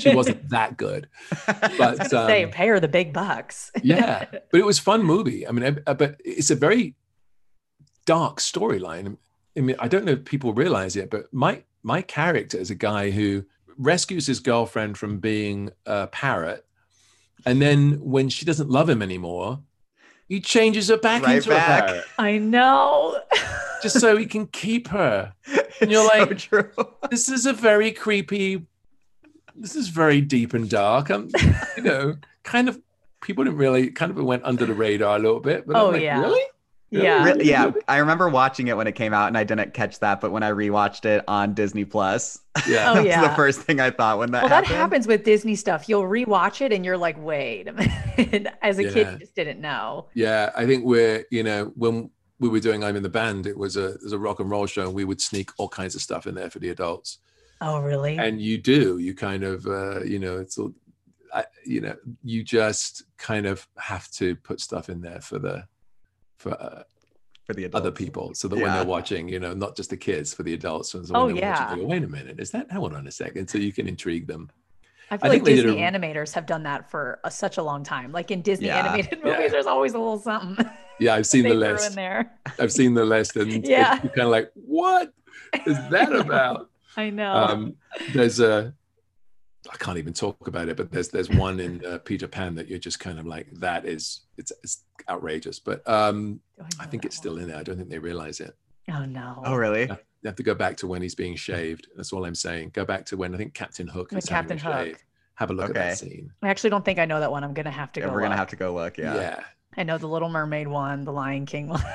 she wasn't that good. I But was gonna say, um, pay her the big bucks. yeah but it was fun movie i mean I, but it's a very dark storyline i mean i don't know if people realize it but my my character is a guy who rescues his girlfriend from being a parrot and then when she doesn't love him anymore he changes her back Right into back. a parrot I know. just so he can keep her It's you're so like- true. this is a very creepy this is very deep and dark i'm you know kind of people didn't really kind of went under the radar a little bit but I'm Oh, like, yeah. really yeah. Re- yeah, I remember watching it when it came out, and I didn't catch that. But when I rewatched it on Disney Plus, yeah Oh, that was the first thing I thought when that well, that happens with Disney stuff. You'll rewatch it and you're like, wait a minute. As a kid, you just didn't know. Yeah, I think we're, you know, when we were doing I'm in the band, it was a it was a rock and roll show, and we would sneak all kinds of stuff in there for the adults. Oh, really? And you do, you kind of, uh, you know, it's all, I, you know, you just kind of have to put stuff in there for the for uh, for the adults. other people, so that when they're watching, you know, not just the kids, for the adults. So Oh, when they're watching, yeah. they go, Wait a minute, is that? Hold on a second, so you can intrigue them. I feel think like Disney a- animators have done that for a, such a long time. Like in Disney Yeah. animated Yeah. movies, there's always a little something Yeah, I've seen the list. there. I've seen the list, and Yeah. you're kind of like, what is that about? I know. um, there's a I can't even talk about it, but there's there's one in uh, Peter Pan that you're just kind of like that is it's it's outrageous, but um, Do I know think that it's still in there. I don't think they realize it. Oh no. Oh, really? You have to go back to when he's being shaved. That's all I'm saying. Go back to when I think Captain Hook When is having Captain Hook. shave. Have a look Okay. at that scene. I actually don't think I know that one. I'm gonna have to Yeah, go. we're gonna look. have to go look. Yeah. Yeah. I know the Little Mermaid one, the Lion King one.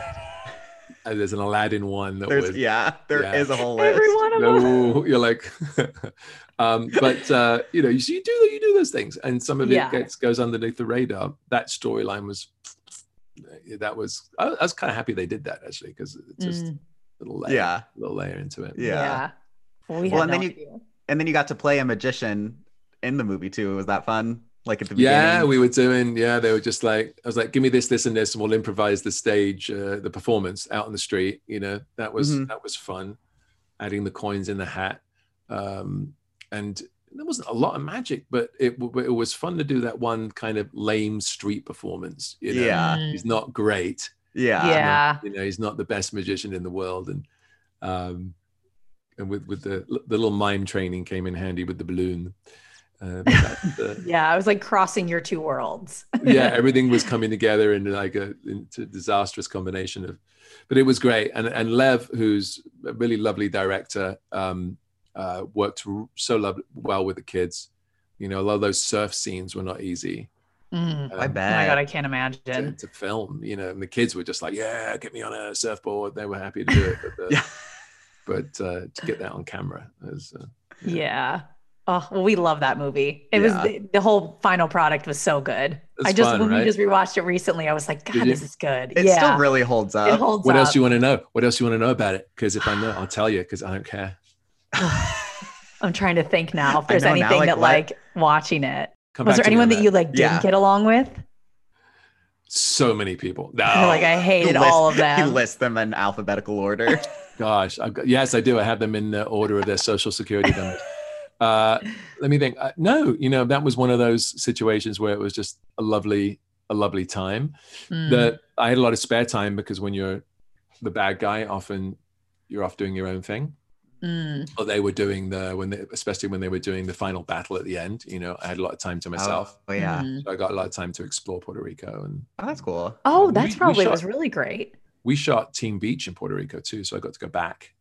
And there's an Aladdin one that There's was yeah, there is Yeah. a whole list. Every one of them. no, you're like, um, but uh, you know, you, you do you do those things, and some of it Yeah. gets goes underneath the radar. That storyline was that was I, I was kind of happy they did that actually because it's just Mm, a little layer, Yeah. little layer into it. Yeah. Well, we Well, had and then no you- And then you got to play a magician in the movie too. Was that fun? Like at the Yeah, we were doing. Yeah, they were just like I was like, give me this, this, and this, and we'll improvise the stage, uh, the performance out on the street. You know, that was Mhm. that was fun. Adding the coins in the hat, um, and there wasn't a lot of magic, but it it was fun to do that one kind of lame street performance. You know? Yeah. He's not great. yeah. yeah. you know he's not the best magician in the world and um and with with the the little mime training came in handy with the balloon but that, uh, Yeah. I was like crossing your two worlds. yeah everything was coming together in like a into a disastrous combination of but it was great and and lev who's a really lovely director um uh worked r- so lov- well with the kids you know a lot of those surf scenes were not easy Mm. I um, Oh my god. I can't imagine. to film, you know, and the kids were just like, "Yeah, get me on a surfboard." They were happy to do it, but, the, Yeah. but uh, to get that on camera was uh, Yeah. Oh well, we love that movie. It was the, the whole final product was so good. It's I just fun, when we right? just rewatched it recently, I was like, God, this is good. It yeah, still really holds it up. holds What up. else do you want to know? What else do you want to know about it? Because if I know, I'll tell you. Because I don't care. I'm trying to think now if there's know now, anything like, that what- like watching it. Come Was there to me on anyone that you like didn't Yeah. get along with? So many people. No, like I You hated list- all of them. You list them in alphabetical order. gosh, I've got, yes, I do. I have them in the order of their social security numbers. Uh, let me think. Uh, no, you know, that was one of those situations where it was just a lovely, a lovely time. Mm. that I had a lot of spare time because when you're the bad guy, often you're off doing your own thing. Mm. Or they were doing the when they, especially when they were doing the final battle at the end. You know, I had a lot of time to myself, Oh, yeah. Mm. so I got a lot of time to explore Puerto Rico. And Oh, that's cool. Oh, that's we probably shot- was really great. we shot Teen Beach in Puerto Rico too, so I got to go back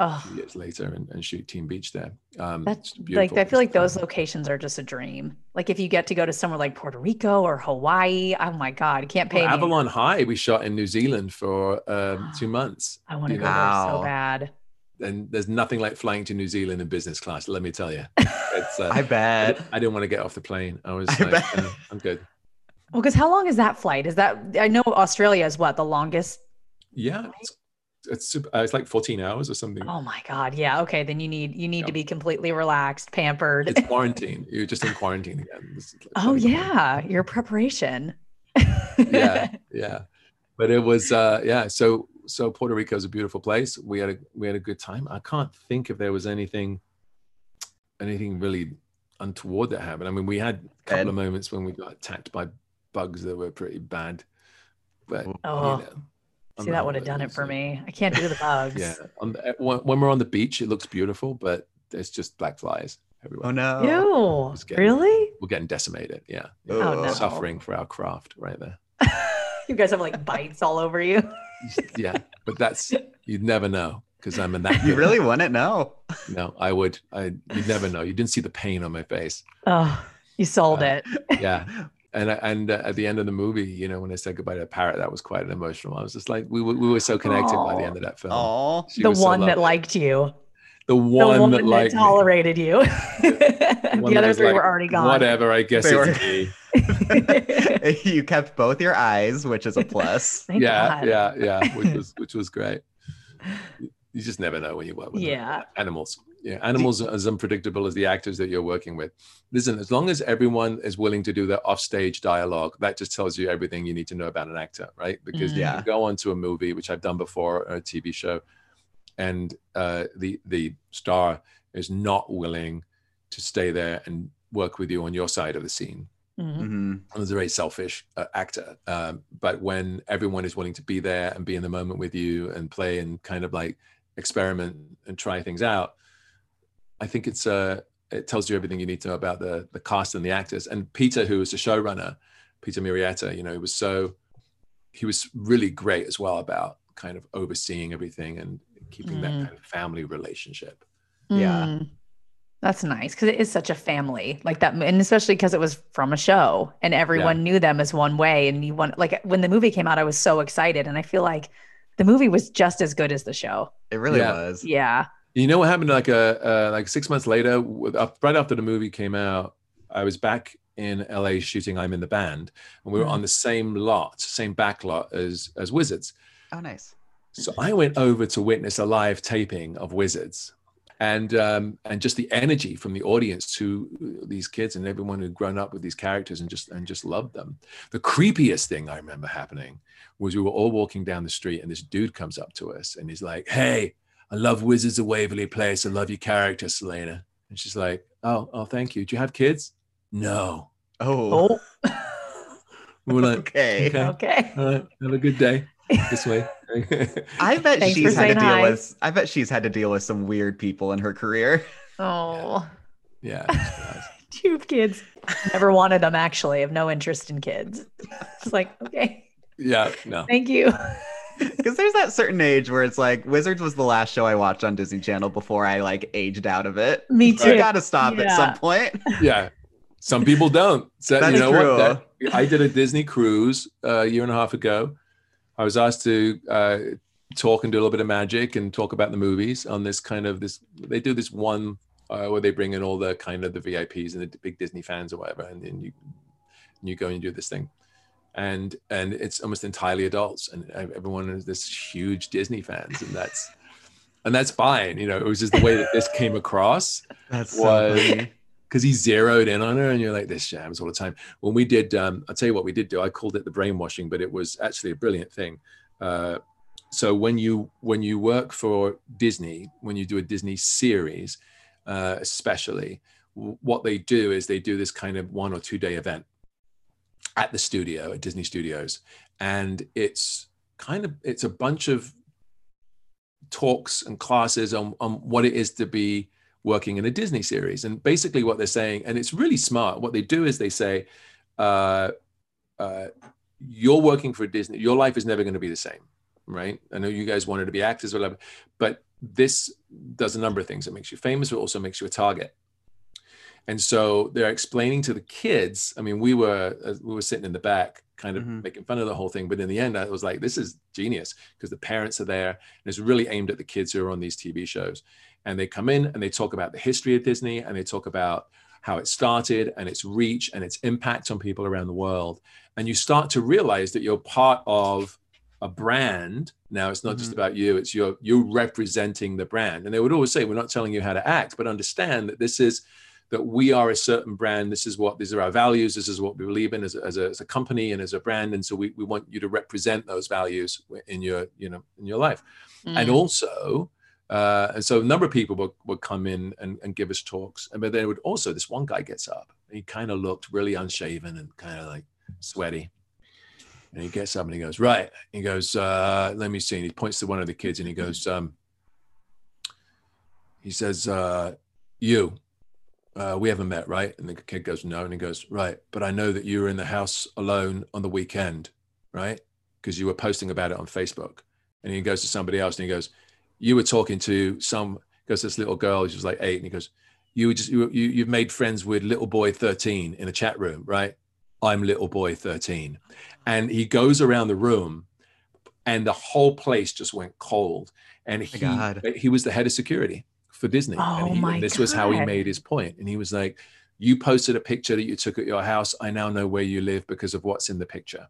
Oh, a years later and, and shoot Teen Beach there. Um, that's it's like. I feel like those locations are just a dream. Like if you get to go to somewhere like Puerto Rico or Hawaii, oh my god, you can't pay well, me. Avalon High. We shot in New Zealand for um, two months, I want to go know. there so bad. and there's nothing like flying to New Zealand in business class. Let me tell you, it's. Uh, I I, bet. di- I didn't want to get off the plane. I was I like, bet. "Uh, I'm good. Well, because how long is that flight? Is that I know Australia is what the longest? Yeah, it's it's, super, uh, it's like 14 hours or something. Oh my god, yeah. Okay, then you need you need to be completely relaxed, pampered. It's quarantine. You're just in quarantine again. Like oh bloody yeah, your preparation. yeah, yeah. But it was uh yeah. So so Puerto Rico is a beautiful place. We had a we had a good time. I can't think if there was anything anything really untoward that happened. I mean, we had a couple Good. of moments when we got attacked by bugs that were pretty bad. But oh. you know, on See, that would have done it for me. I can't do the bugs. Yeah, on the, when, when we're on the beach, it looks beautiful, but it's just black flies everywhere. Oh no. Ew. Getting- Really? We're getting decimated. Yeah, Oh, yeah. no. suffering for our craft right there. you guys have like bites all over you. Yeah, but that's you'd never know because I'm in that. You really wouldn't know. No, I would. I you'd never know. You didn't see the pain on my face. Oh, you sold Uh, it. Yeah, and and uh, at the end of the movie, you know, when I said goodbye to the Parrot, that was quite an emotional. I was just like, we were, we were so connected by the end of that film. She the was so one that liked you. the The one, one that that, liked me. tolerated you. One the that other three like, were already gone. Whatever, I guess They it's me. you kept both your eyes, which is a plus. Yeah, God. yeah, yeah, which was which was great. You- You just never know when you work with. Yeah. animals. Yeah, animals are as unpredictable as the actors that you're working with. Listen, as long as everyone is willing to do the offstage dialogue, that just tells you everything you need to know about an actor, right? Because you Yeah. can go onto a movie, which I've done before, or a TV show, and uh, the the star is not willing to stay there and work with you on your side of the scene. Mhm. hmm He's a very selfish uh, actor. Um, but when everyone is willing to be there and be in the moment with you and play and kind of like experiment and try things out, I think it's uh, it tells you everything you need to know about the the cast and the actors. And Peter, who was the showrunner, Peter Murrieta, you know, he was so he was really great as well about kind of overseeing everything and keeping that Mm. kind of family relationship. Yeah. Mm. That's nice because it is such a family like that, and especially because it was from a show and everyone knew them as one way. And you want like when the movie came out, I was so excited, and I feel like the movie was just as good as the show. It really Yeah. was. Yeah. You know what happened? Like a uh, like six months later, right after the movie came out, I was back in LA shooting I'm in the band, and we were on the same lot, same back lot as as Wizards. Oh, nice. So I went over to witness a live taping of Wizards, and um, and just the energy from the audience to these kids and everyone who'd grown up with these characters and just and just loved them. The creepiest thing I remember happening was we were all walking down the street and this dude comes up to us and he's like, "Hey, I love Wizards of Waverly Place. I love your character, Selena." And she's like, "Oh, oh, thank you. Do you have kids?" No. Oh, Oh, we're like, okay. okay. okay. all right, have a good day. This way. I bet Thanks she's had to deal hi. with. I bet she's had to deal with some weird people in her career. Oh, yeah. do you have kids? Never wanted them. Actually, have no interest in kids. It's like okay, Yeah. No. thank you. Because there's that certain age where it's like Wizards was the last show I watched on Disney Channel before I like aged out of it. Me too. You gotta stop at some point. yeah some people don't so That you know true. what That- i did a disney cruise uh, a year and a half ago i was asked to uh, talk and do a little bit of magic and talk about the movies on this kind of this they do this one uh, where they bring in all the kind of the vips and the big disney fans or whatever and then you and you go and do this thing and and it's almost entirely adults and everyone is this huge disney fans and that's and that's fine you know it was just the way that this came across That's so funny. because he zeroed in on her and you're like this jams all the time. When we did um i'll tell you what we did do i called it the brainwashing but it was actually a brilliant thing. Uh so when you when you work for disney when you do a disney series uh especially what they do is they do this kind of one or two day event at the studio at disney studios and it's kind of it's a bunch of talks and classes on, on what it is to be working in a Disney series. And basically, what they're saying, and it's really smart, what they do is they say, uh, uh, You're working for Disney, your life is never going to be the same, right? I know you guys wanted to be actors or whatever, but this does a number of things. It makes you famous, but also makes you a target. And so they're explaining to the kids. I mean, we were uh, we were sitting in the back, kind of Mhm. making fun of the whole thing. But in the end, I was like, "This is genius," because the parents are there, and it's really aimed at the kids who are on these TV shows and they come in and they talk about the history of Disney and they talk about how it started and its reach and its impact on people around the world. And you start to realize that you're part of a brand. Now it's not just Mhm. about you, it's you're you're representing the brand. And they would always say, We're not telling you how to act, but understand that this is that we are a certain brand. This is what these are our values. This is what we believe in as a, as a, as a company and as a brand. And so we, we want you to represent those values in your, you know, in your life and Mm. also uh, and so a number of people would, would come in and, and give us talks and but then would also this one guy gets up he kind of looked really unshaven and kind of like sweaty and he gets up and he goes right he goes uh, let me see and he points to one of the kids and he goes um, he says uh, you uh, we haven't met right? And the kid goes no. And he goes right but i know that you were in the house alone on the weekend right? Because you were posting about it on facebook. And he goes to somebody else and he goes you were talking to some goes to this little girl she was like eight and he goes you were just you, you you've made friends with little boy 13 in a chat room right? I'm little boy 13 and he goes around the room and the whole place just went cold. And he God. he was the head of security for disney Oh and, he, my and this was how he made his point and he was like you posted a picture that you took at your house i now know where you live because of what's in the picture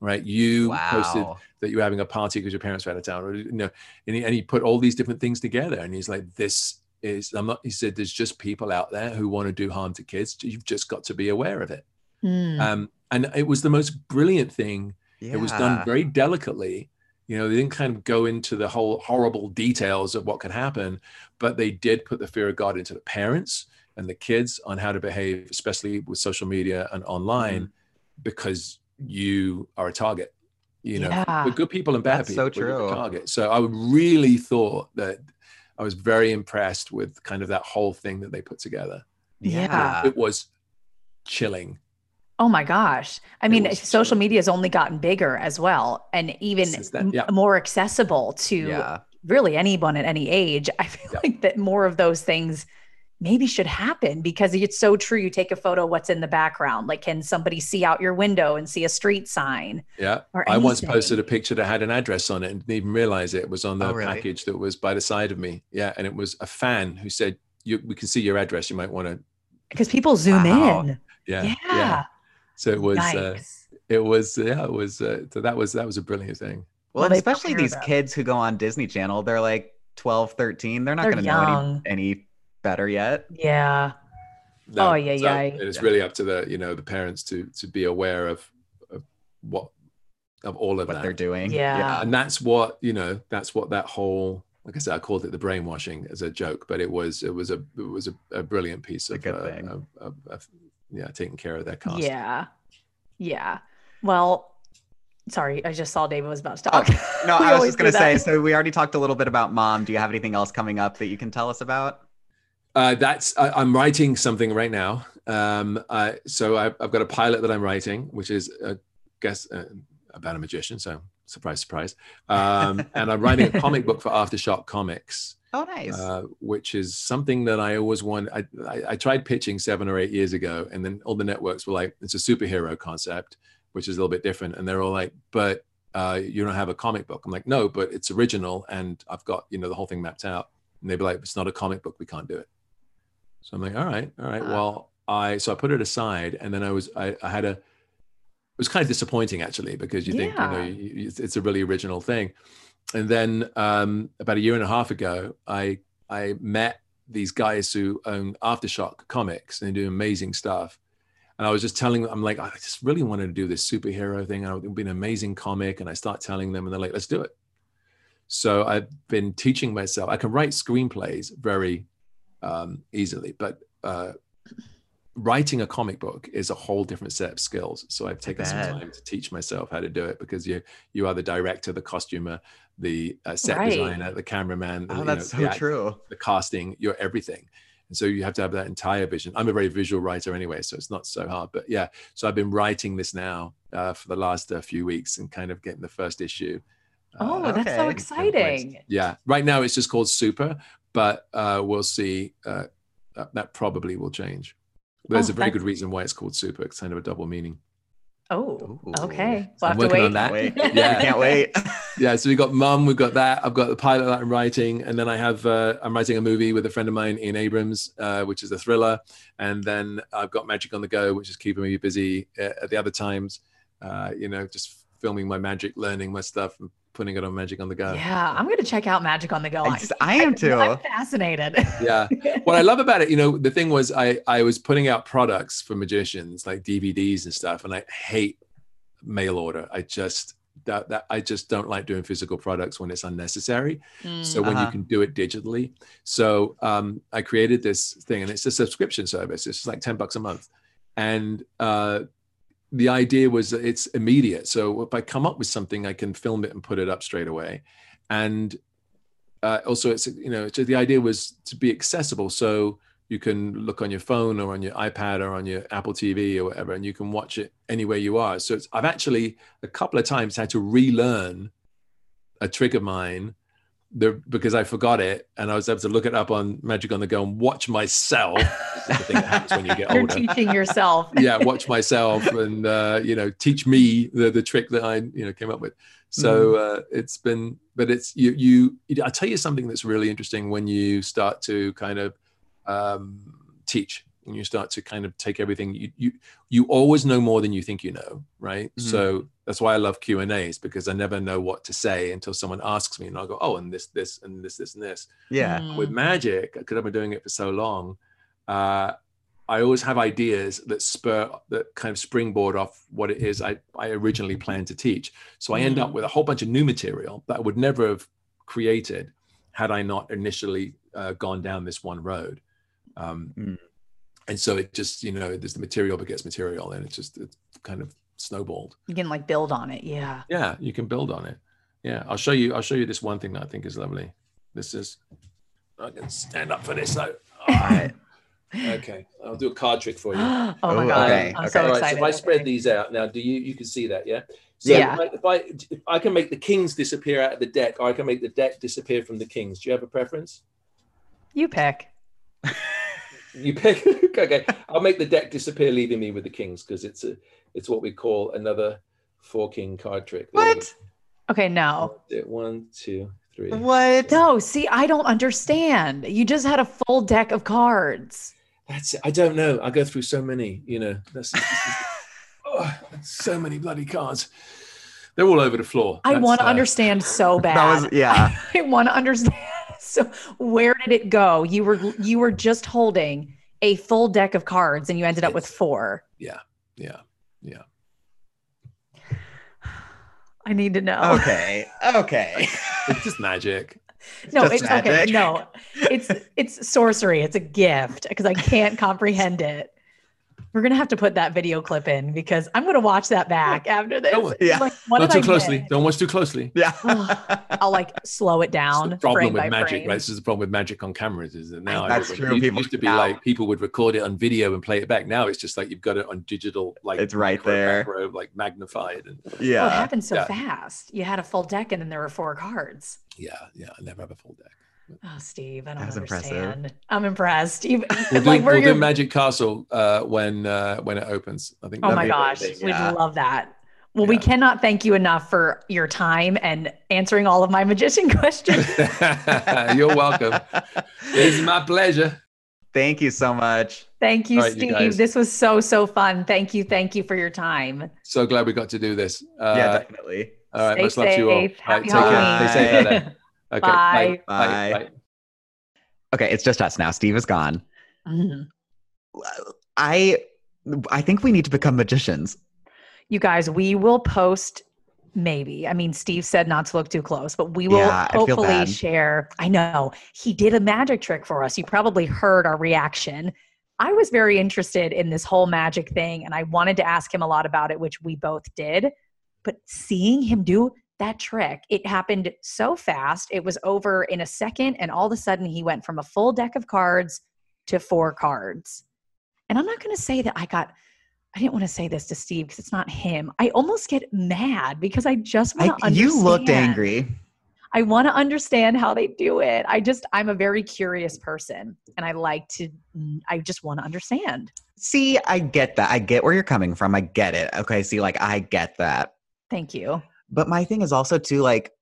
right you posted that you're having a party because your parents were out of town, or you know, and he, and he put all these different things together, and he's like, "This is." I'm not. He said, "There's just people out there who want to do harm to kids. You've just got to be aware of it." Mm. Um, and it was the most brilliant thing. It was done very delicately. You know, they didn't kind of go into the whole horrible details of what could happen, but they did put the fear of God into the parents and the kids on how to behave, especially with social media and online, Mm-hmm. because you are a target. You know, Yeah. the good people and bad That's people. so were the true. target. So I really thought that I was very impressed with kind of that whole thing that they put together. Yeah. It was chilling. Oh my gosh. I mean, social chilling. media has only gotten bigger as well and even Since then, m- more accessible to Yeah. really anyone at any age. I feel Yeah. like that more of those things maybe should happen because it's so true. You take a photo, what's in the background? Like, can somebody see out your window and see a street sign? Yeah. Or I once posted a picture that had an address on it and didn't even realize it was on the Oh, really? package that was by the side of me. Yeah. And it was a fan who said, you, We can see your address. You might want to. Because people zoom Wow. in. Yeah, Yeah. So it was, uh, it was, yeah, it was. Uh, so that was that was a brilliant thing. Well, Well, and especially these them. kids who go on Disney Channel, they're like 12, 13. They're not going to know any, any better yet. yeah. Oh, yeah, so yeah. It's really up to the you know the parents to to be aware of, of what of all of What that. they're doing. Yeah. yeah. and that's what you know that's what that whole like i said i called it the brainwashing as a joke but it was it was a it was a, a brilliant piece a of, good uh, thing. of, of, of yeah taking care of that cast Yeah. Yeah. Well, sorry, I just saw David was about to Oh, talk. no, I was just going to say, so we already talked a little bit about mom. Do you have anything else coming up that you can tell us about? uh, that's I, i'm writing something right now um uh, so I, i've got a pilot that i'm writing which is uh, guess uh, about a magician so surprise surprise um and i'm writing a comic book for aftershock comics Oh, nice. uh, which is something that I always wanted. I, I, I tried pitching seven or eight years ago, and then all the networks were like, "It's a superhero concept," which is a little bit different, and they're all like, "But uh, you don't have a comic book." I'm like, "No, but it's original, and I've got you know the whole thing mapped out." And they'd be like, "It's not a comic book. We can't do it." So I'm like, "All right, all right. Well, I so I put it aside, and then I was I, I had a it was kind of disappointing actually because you think you know you, it's a really original thing and then um, about a year and a half ago i i met these guys who own aftershock comics and they do amazing stuff. And i was just telling them i'm like i just really wanted to do this superhero thing and it would be an amazing comic. And i start telling them and they're like let's do it. So i've been teaching myself. I can write screenplays very um, easily but uh, writing a comic book is a whole different set of skills. So I've taken some time to teach myself how to do it because you you are the director, the costumer, the uh, set Right. designer, the cameraman. oh, you that's know, so the true. The casting, you're everything. And so you have to have that entire vision. I'm a very visual writer anyway, so it's not so hard. But yeah, so I've been writing this now uh, for the last uh, few weeks and kind of getting the first issue. Oh, uh, that's so okay. in place. exciting. Yeah, right now it's just called Super, but uh, we'll see. Uh, that, that probably will change. But there's Oh, a very good reason why it's called Super. It's kind of a double meaning. Oh, Ooh. okay. We'll I'm have to working on wait. that. Wait, Yeah. I can't wait. Yeah, so we've got Mum, we've got that. I've got the pilot that I'm writing, and then I have uh, I'm writing a movie with a friend of mine, Ian Abrams, uh, which is a thriller, and then I've got Magic on the Go, which is keeping me busy uh, at the other times. Uh, you know, just filming my magic, learning my stuff, and putting it on Magic on the Go. Yeah, I'm going to check out Magic on the Go. I, just- I am too. I'm fascinated. yeah what i love about it you know the thing was i i was putting out products for magicians like dvds and stuff and i hate mail order i just that, that i just don't like doing physical products when it's unnecessary. Mm. so when you Uh-huh. can do it digitally. So um i created this thing and it's a subscription service. It's like 10 bucks a month. And uh the idea was that it's immediate. So if i come up with something i can film it and put it up straight away. And uh, also it's you know so the idea was to be accessible. So you can look on your phone or on your ipad or on your apple tv or whatever and you can watch it anywhere you are. So it's, i've actually a couple of times had to relearn a trick of mine the, because i forgot it and i was able to look it up on magic on the go and watch myself. The thing that happens when you get You're older. teaching yourself. yeah watch myself and uh, you know teach me the, the trick that i you know came up with. So uh, it's been but it's you you i'll tell you something that's really interesting when you start to kind of um, teach and you start to kind of take everything you you you always know more than you think you know right Mhm. so that's why i love q and a's because i never know what to say until someone asks me and i'll go oh and this this and this this and this yeah. Mm. with magic because i've been doing it for so long uh, i always have ideas that spur that kind of springboard off what it is i, I originally planned to teach so i end up Mm. with a whole bunch of new material that i would never have created had i not initially uh, gone down this one road um, Mm. and so it just you know there's the material begets material and it's just it's kind of snowballed You can like build on it. Yeah. yeah you can build on it yeah i'll show you i'll show you this one thing that i think is lovely this is i can stand up for this though All right. okay i'll do a card trick for you oh my god. okay, I'm okay. so All right, excited. so if I spread these out now, do you you can see that, yeah? So Yeah. if I, if I if I can make the kings disappear out of the deck, or I can make the deck disappear from the kings. Do you have a preference? You pick. You pick. okay, I'll make the deck disappear, leaving me with the kings because it's a it's what we call another four king card trick. What? Okay, no. One, two, three. What? No, see, I don't understand. You just had a full deck of cards. That's it. I don't know. I go through so many, you know. That's, oh, so many bloody cards. They're all over the floor. I want to uh, understand so bad. That was yeah. I want to understand. So where did it go? You were you were just holding a full deck of cards and you ended up with four. Yeah, yeah, yeah. I need to know. Okay. Okay. It's just magic. no, just it's okay. No, it's it's sorcery. It's a gift because I can't comprehend it. We're gonna have to put that video clip in because I'm gonna watch that back after this. Don't- yeah. Like, what Not too I closely. miss? Don't watch too closely. Yeah. I'll like slow it It's down. the problem frame with by magic, frame. right? This is the problem with magic on cameras. Is that now That's true. It People used to be now- like people would record it on video and play it back. Now it's just like you've got it on digital, like It's right micro, there. macro, like magnified. And Oh, it Yeah. happened so Yeah. fast. You had a full deck and then there were four cards. yeah, yeah. I never have a full deck. Oh, Steve, I don't That was impressive. understand. I'm impressed. Even, We'll do, like we're we'll your, do Magic Castle uh, when uh, when it opens. I think. Oh my be a great gosh, we'd yeah. love that. Well, we cannot thank you enough for your time and answering all of my magician questions. You're welcome. It's my pleasure. Thank you so much. Thank you, All right, you Steve. guys. this was so, so fun. Thank you. Thank you for your time. So glad we got to do this. Uh, yeah, definitely. all right, Stay much love to you all. safe. All right, Happy take care. Stay safe out there. Okay, Bye. Bye. Bye. Bye. Okay, it's just us now. Steve is gone. Mhm. I I think we need to become magicians. You guys, we will post maybe. I mean, Steve said not to look too close, but we will Yeah, hopefully bad. share. I know he did a magic trick for us. You probably heard our reaction. I was very interested in this whole magic thing and I wanted to ask him a lot about it, which we both did. But seeing him do that trick, it happened so fast. It was over in a second. And all of a sudden, he went from a full deck of cards to four cards. And I'm not going to say that I got, I didn't want to say this to Steve because it's not him. I almost get mad because I just want to understand. you looked angry. I want to understand how they do it. I just, I'm a very curious person and I like to, I just want to understand. See, I get that. I get where you're coming from. I get it. Okay, see, like I get that. Thank you. But my thing is also too like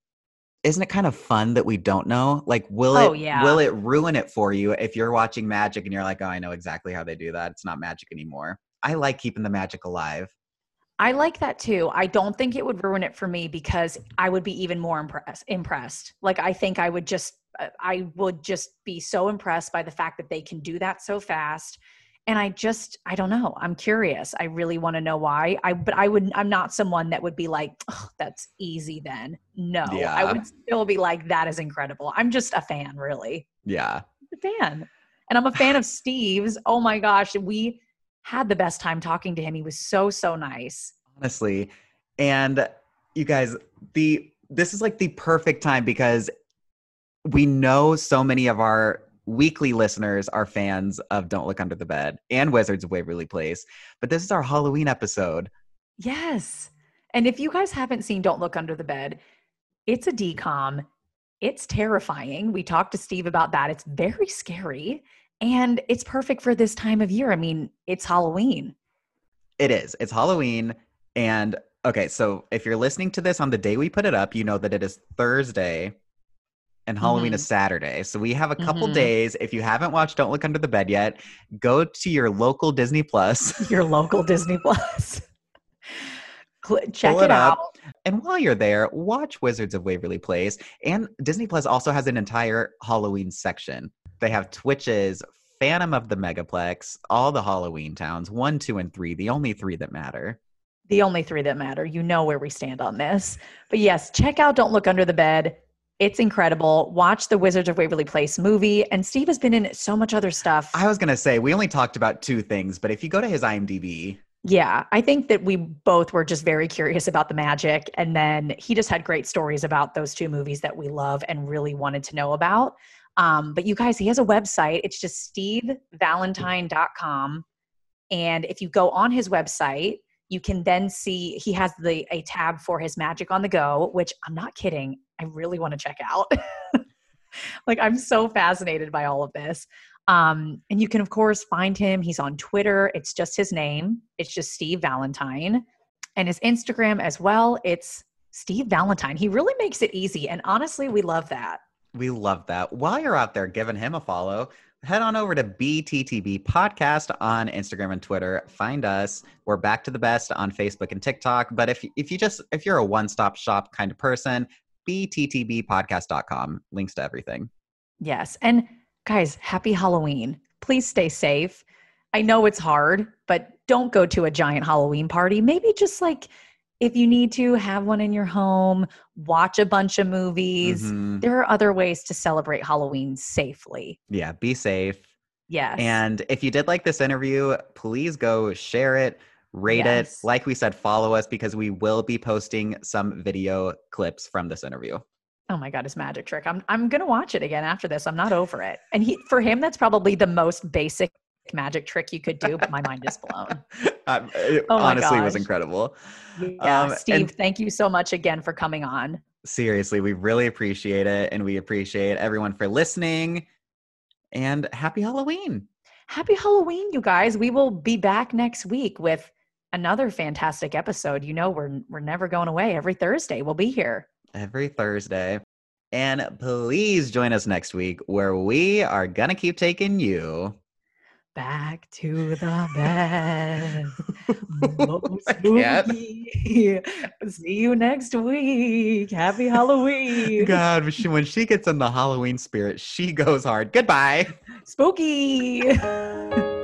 isn't it kind of fun that we don't know? Like will Oh, it yeah. will it ruin it for you if you're watching magic and you're like, "Oh, I know exactly how they do that. It's not magic anymore." I like keeping the magic alive. I like that too. I don't think it would ruin it for me because I would be even more impressed. Impressed. Like I think I would just, uh, I would just be so impressed by the fact that they can do that so fast. And I just, I don't know. I'm curious. I really want to know why. I, but I would, I'm not someone that would be like, oh, that's easy. Then no, yeah. I would still be like, that is incredible. I'm just a fan, really. Yeah. a fan. And I'm a fan of Steve's. Oh my gosh, we had the best time talking to him. He was so so nice. honestly and you guys the this is like the perfect time because we know so many of our weekly listeners are fans of don't look under the bed and wizards of waverly place but this is our halloween episode Yes. And if you guys haven't seen Don't Look Under the Bed, it's a DCOM. It's terrifying. We talked to Steve about that. It's very scary and it's perfect for this time of year. I mean, it's Halloween. it is it's halloween and okay so if you're listening to this on the day we put it up you know that it is thursday and halloween is saturday so we have a couple Mhm. days if you haven't watched don't look under the bed yet go to your local disney plus Your local Disney Plus. Check Pull it, it out. And while you're there, watch Wizards of Waverly Place. And Disney Plus also has an entire Halloween section. They have Twitches, Phantom of the Megaplex, all the Halloween towns, one, two, and three, the only three that matter. the only three that matter. You know where we stand on this. But yes, check out Don't Look Under the Bed. It's incredible. Watch the Wizards of Waverly Place movie. And Steve has been in so much other stuff. I was going to say, we only talked about two things, but if you go to his IMDb, yeah, I think that we both were just very curious about the magic. And then he just had great stories about those two movies that we love and really wanted to know about. Um, but you guys, he has a website. It's just stevevalentine.com. And if you go on his website, you can then see he has the a tab for his magic on the go, which I'm not kidding. I really want to check out. like I'm so fascinated by all of this. Um, and you can of course find him. He's on Twitter. It's just his name. It's just Steve Valentine. And his Instagram as well. It's Steve Valentine. He really makes it easy. And honestly, we love that. we love that. While you're out there giving him a follow, head on over to BTTB Podcast on Instagram and Twitter. Find us. We're back to the best on Facebook and TikTok. But if if you just if you're a one stop shop kind of person, bttbpodcast.com links to everything. Yes. And guys, happy Halloween. Please stay safe. I know it's hard, but don't go to a giant Halloween party. Maybe just like if you need to have one in your home, watch a bunch of movies. Mhm. There are other ways to celebrate Halloween safely. Yeah, be safe. Yes. And if you did like this interview, please go share it, rate Yes. it. Like we said, follow us because we will be posting some video clips from this interview. oh my god, his magic trick. I'm I'm gonna watch it again after this. I'm not over it. And he for him, that's probably the most basic magic trick you could do, but my mind is blown. Um, it Oh my honestly was incredible. Yeah, Um, Steve, and- thank you so much again for coming on. Seriously, we really appreciate it. And we appreciate everyone for listening. And happy Halloween. Happy Halloween, you guys. We will be back next week with another fantastic episode. You know, we're we're never going away. Every Thursday we'll be here. every Thursday. And please join us next week where we are going to keep taking you. Back to the bed. Most I can't. spooky. See you next week. Happy Halloween. God, when she, when she gets in the Halloween spirit, she goes hard. Goodbye. Spooky.